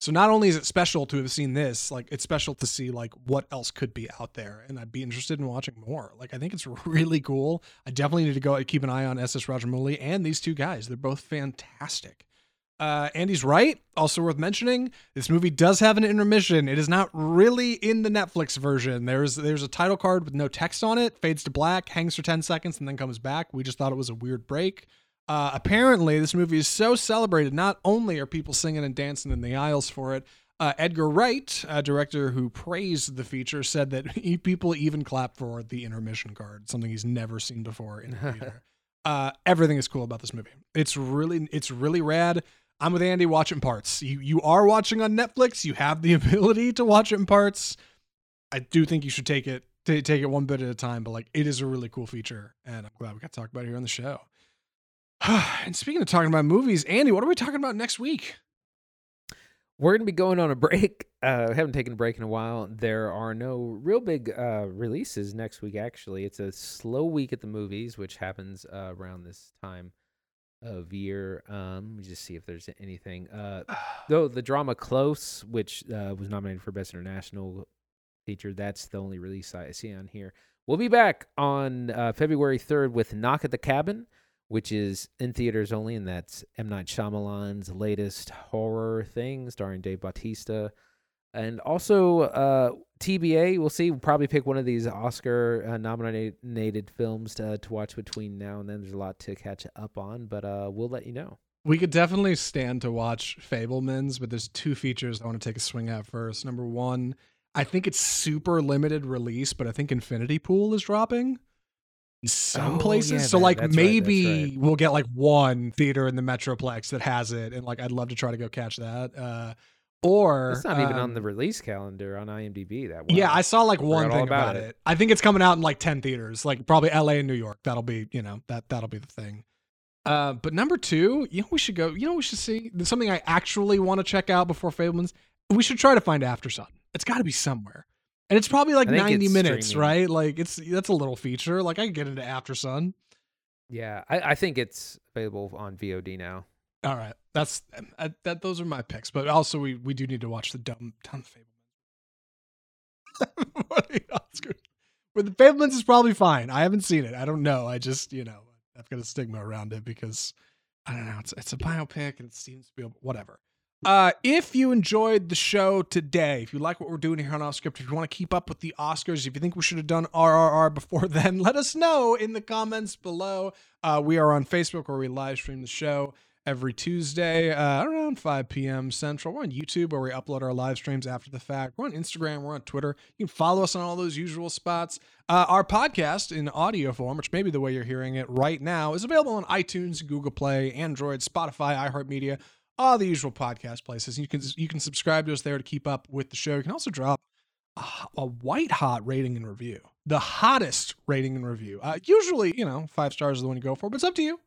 A: So not only is it special to have seen this, like it's special to see like what else could be out there, and I'd be interested in watching more. Like I think it's really cool. I definitely need to go keep an eye on SS Roger Rajamouli and these two guys. They're both fantastic. Uh, Andy's right. Also worth mentioning, this movie does have an intermission. It is not really in the Netflix version. There's there's a title card with no text on it, fades to black, hangs for 10 seconds, and then comes back. We just thought it was a weird break. Uh, apparently, this movie is so celebrated. Not only are people singing and dancing in the aisles for it, uh, Edgar Wright, a director who praised the feature, said that he, people even clap for the intermission card, something he's never seen before in a theater. uh, everything is cool about this movie. It's really, it's really rad. I'm with Andy. Watch it in parts. You you are watching on Netflix. You have the ability to watch it in parts. I do think you should take it ta- take it one bit at a time. But like, it is a really cool feature, and I'm glad we got to talk about it here on the show. and speaking of talking about movies, Andy, what are we talking about next week?
B: We're gonna be going on a break. Uh, haven't taken a break in a while. There are no real big uh, releases next week. Actually, it's a slow week at the movies, which happens uh, around this time of year. Um, let me just see if there's anything. Uh, though the drama Close, which uh, was nominated for Best International Feature, that's the only release I see on here. We'll be back on uh, February 3rd with Knock at the Cabin, which is in theaters only, and that's M. Night Shyamalan's latest horror thing starring Dave Bautista. And also, uh, TBA, we'll see. We'll probably pick one of these Oscar uh, nominated films to, to watch between now and then. There's a lot to catch up on, but uh, we'll let you know.
A: We could definitely stand to watch Fabelmans, but there's two features I want to take a swing at first. Number one, I think it's super limited release, but I think Infinity Pool is dropping in some
B: Oh,
A: places.
B: yeah,
A: so like
B: that's right,
A: maybe we'll get like one theater in the Metroplex that has it, and like I'd love to try to go catch that. Uh, or
B: It's not even on
A: um,
B: the release calendar on IMDb. That
A: one.
B: Yeah.
A: I saw like one thing about,
B: about
A: it.
B: it.
A: I think it's coming out in like ten theaters, like probably L.A. and New York. That'll be you know that that'll be the thing. Uh, but number two, you know, we should go. You know, we should see There's something I actually want to check out before Fabelmans. We should try to find Aftersun. It's got to be somewhere, and it's probably like ninety minutes,
B: streaming.
A: right? Like it's that's a little feature. Like I can get into Aftersun.
B: Yeah, I, I think it's available on VOD now.
A: All right, that's uh, that. Those are my picks, but also we we do need to watch the dumb dumb Fabelmans. Oscars? With the Fabelmans is probably fine. I haven't seen it. I don't know. I just you know I've got a stigma around it because I don't know. It's it's a biopic and it seems to be whatever. Uh, if you enjoyed the show today, if you like what we're doing here on Off Script, if you want to keep up with the Oscars, if you think we should have done RRR before then, let us know in the comments below. Uh, we are on Facebook where we live stream the show every Tuesday uh, around 5 p.m. Central. We're on YouTube where we upload our live streams after the fact. We're on Instagram. We're on Twitter. You can follow us on all those usual spots. Uh, our podcast in audio form, which may be the way you're hearing it right now, is available on iTunes, Google Play, Android, Spotify, iHeartMedia, all the usual podcast places. You can you can subscribe to us there to keep up with the show. You can also drop a, a white hot rating and review, the hottest rating and review. Uh, usually, you know, five stars is the one you go for, but it's up to you.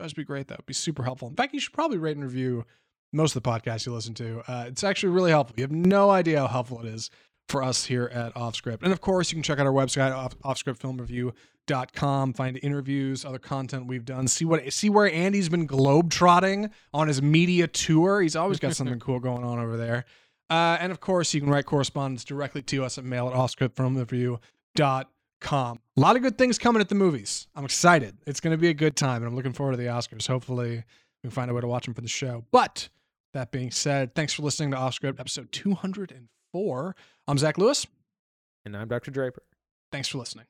A: Would be great. That would be super helpful. In fact, you should probably rate and review most of the podcasts you listen to. Uh, it's actually really helpful. You have no idea how helpful it is for us here at Offscript. And of course, you can check out our website, off, offscriptfilmreview.com, find interviews, other content we've done, see what see where Andy's been globetrotting on his media tour. He's always got something cool going on over there. Uh, and of course, you can write correspondence directly to us at mail at offscriptfilmreview.com. A lot of good things coming at the movies. I'm excited. It's going to be a good time, and I'm looking forward to the Oscars. Hopefully, we can find a way to watch them for the show. But that being said, thanks for listening to Offscript episode 204. I'm Zach Lewis.
B: And I'm Dr. Draper.
A: Thanks for listening.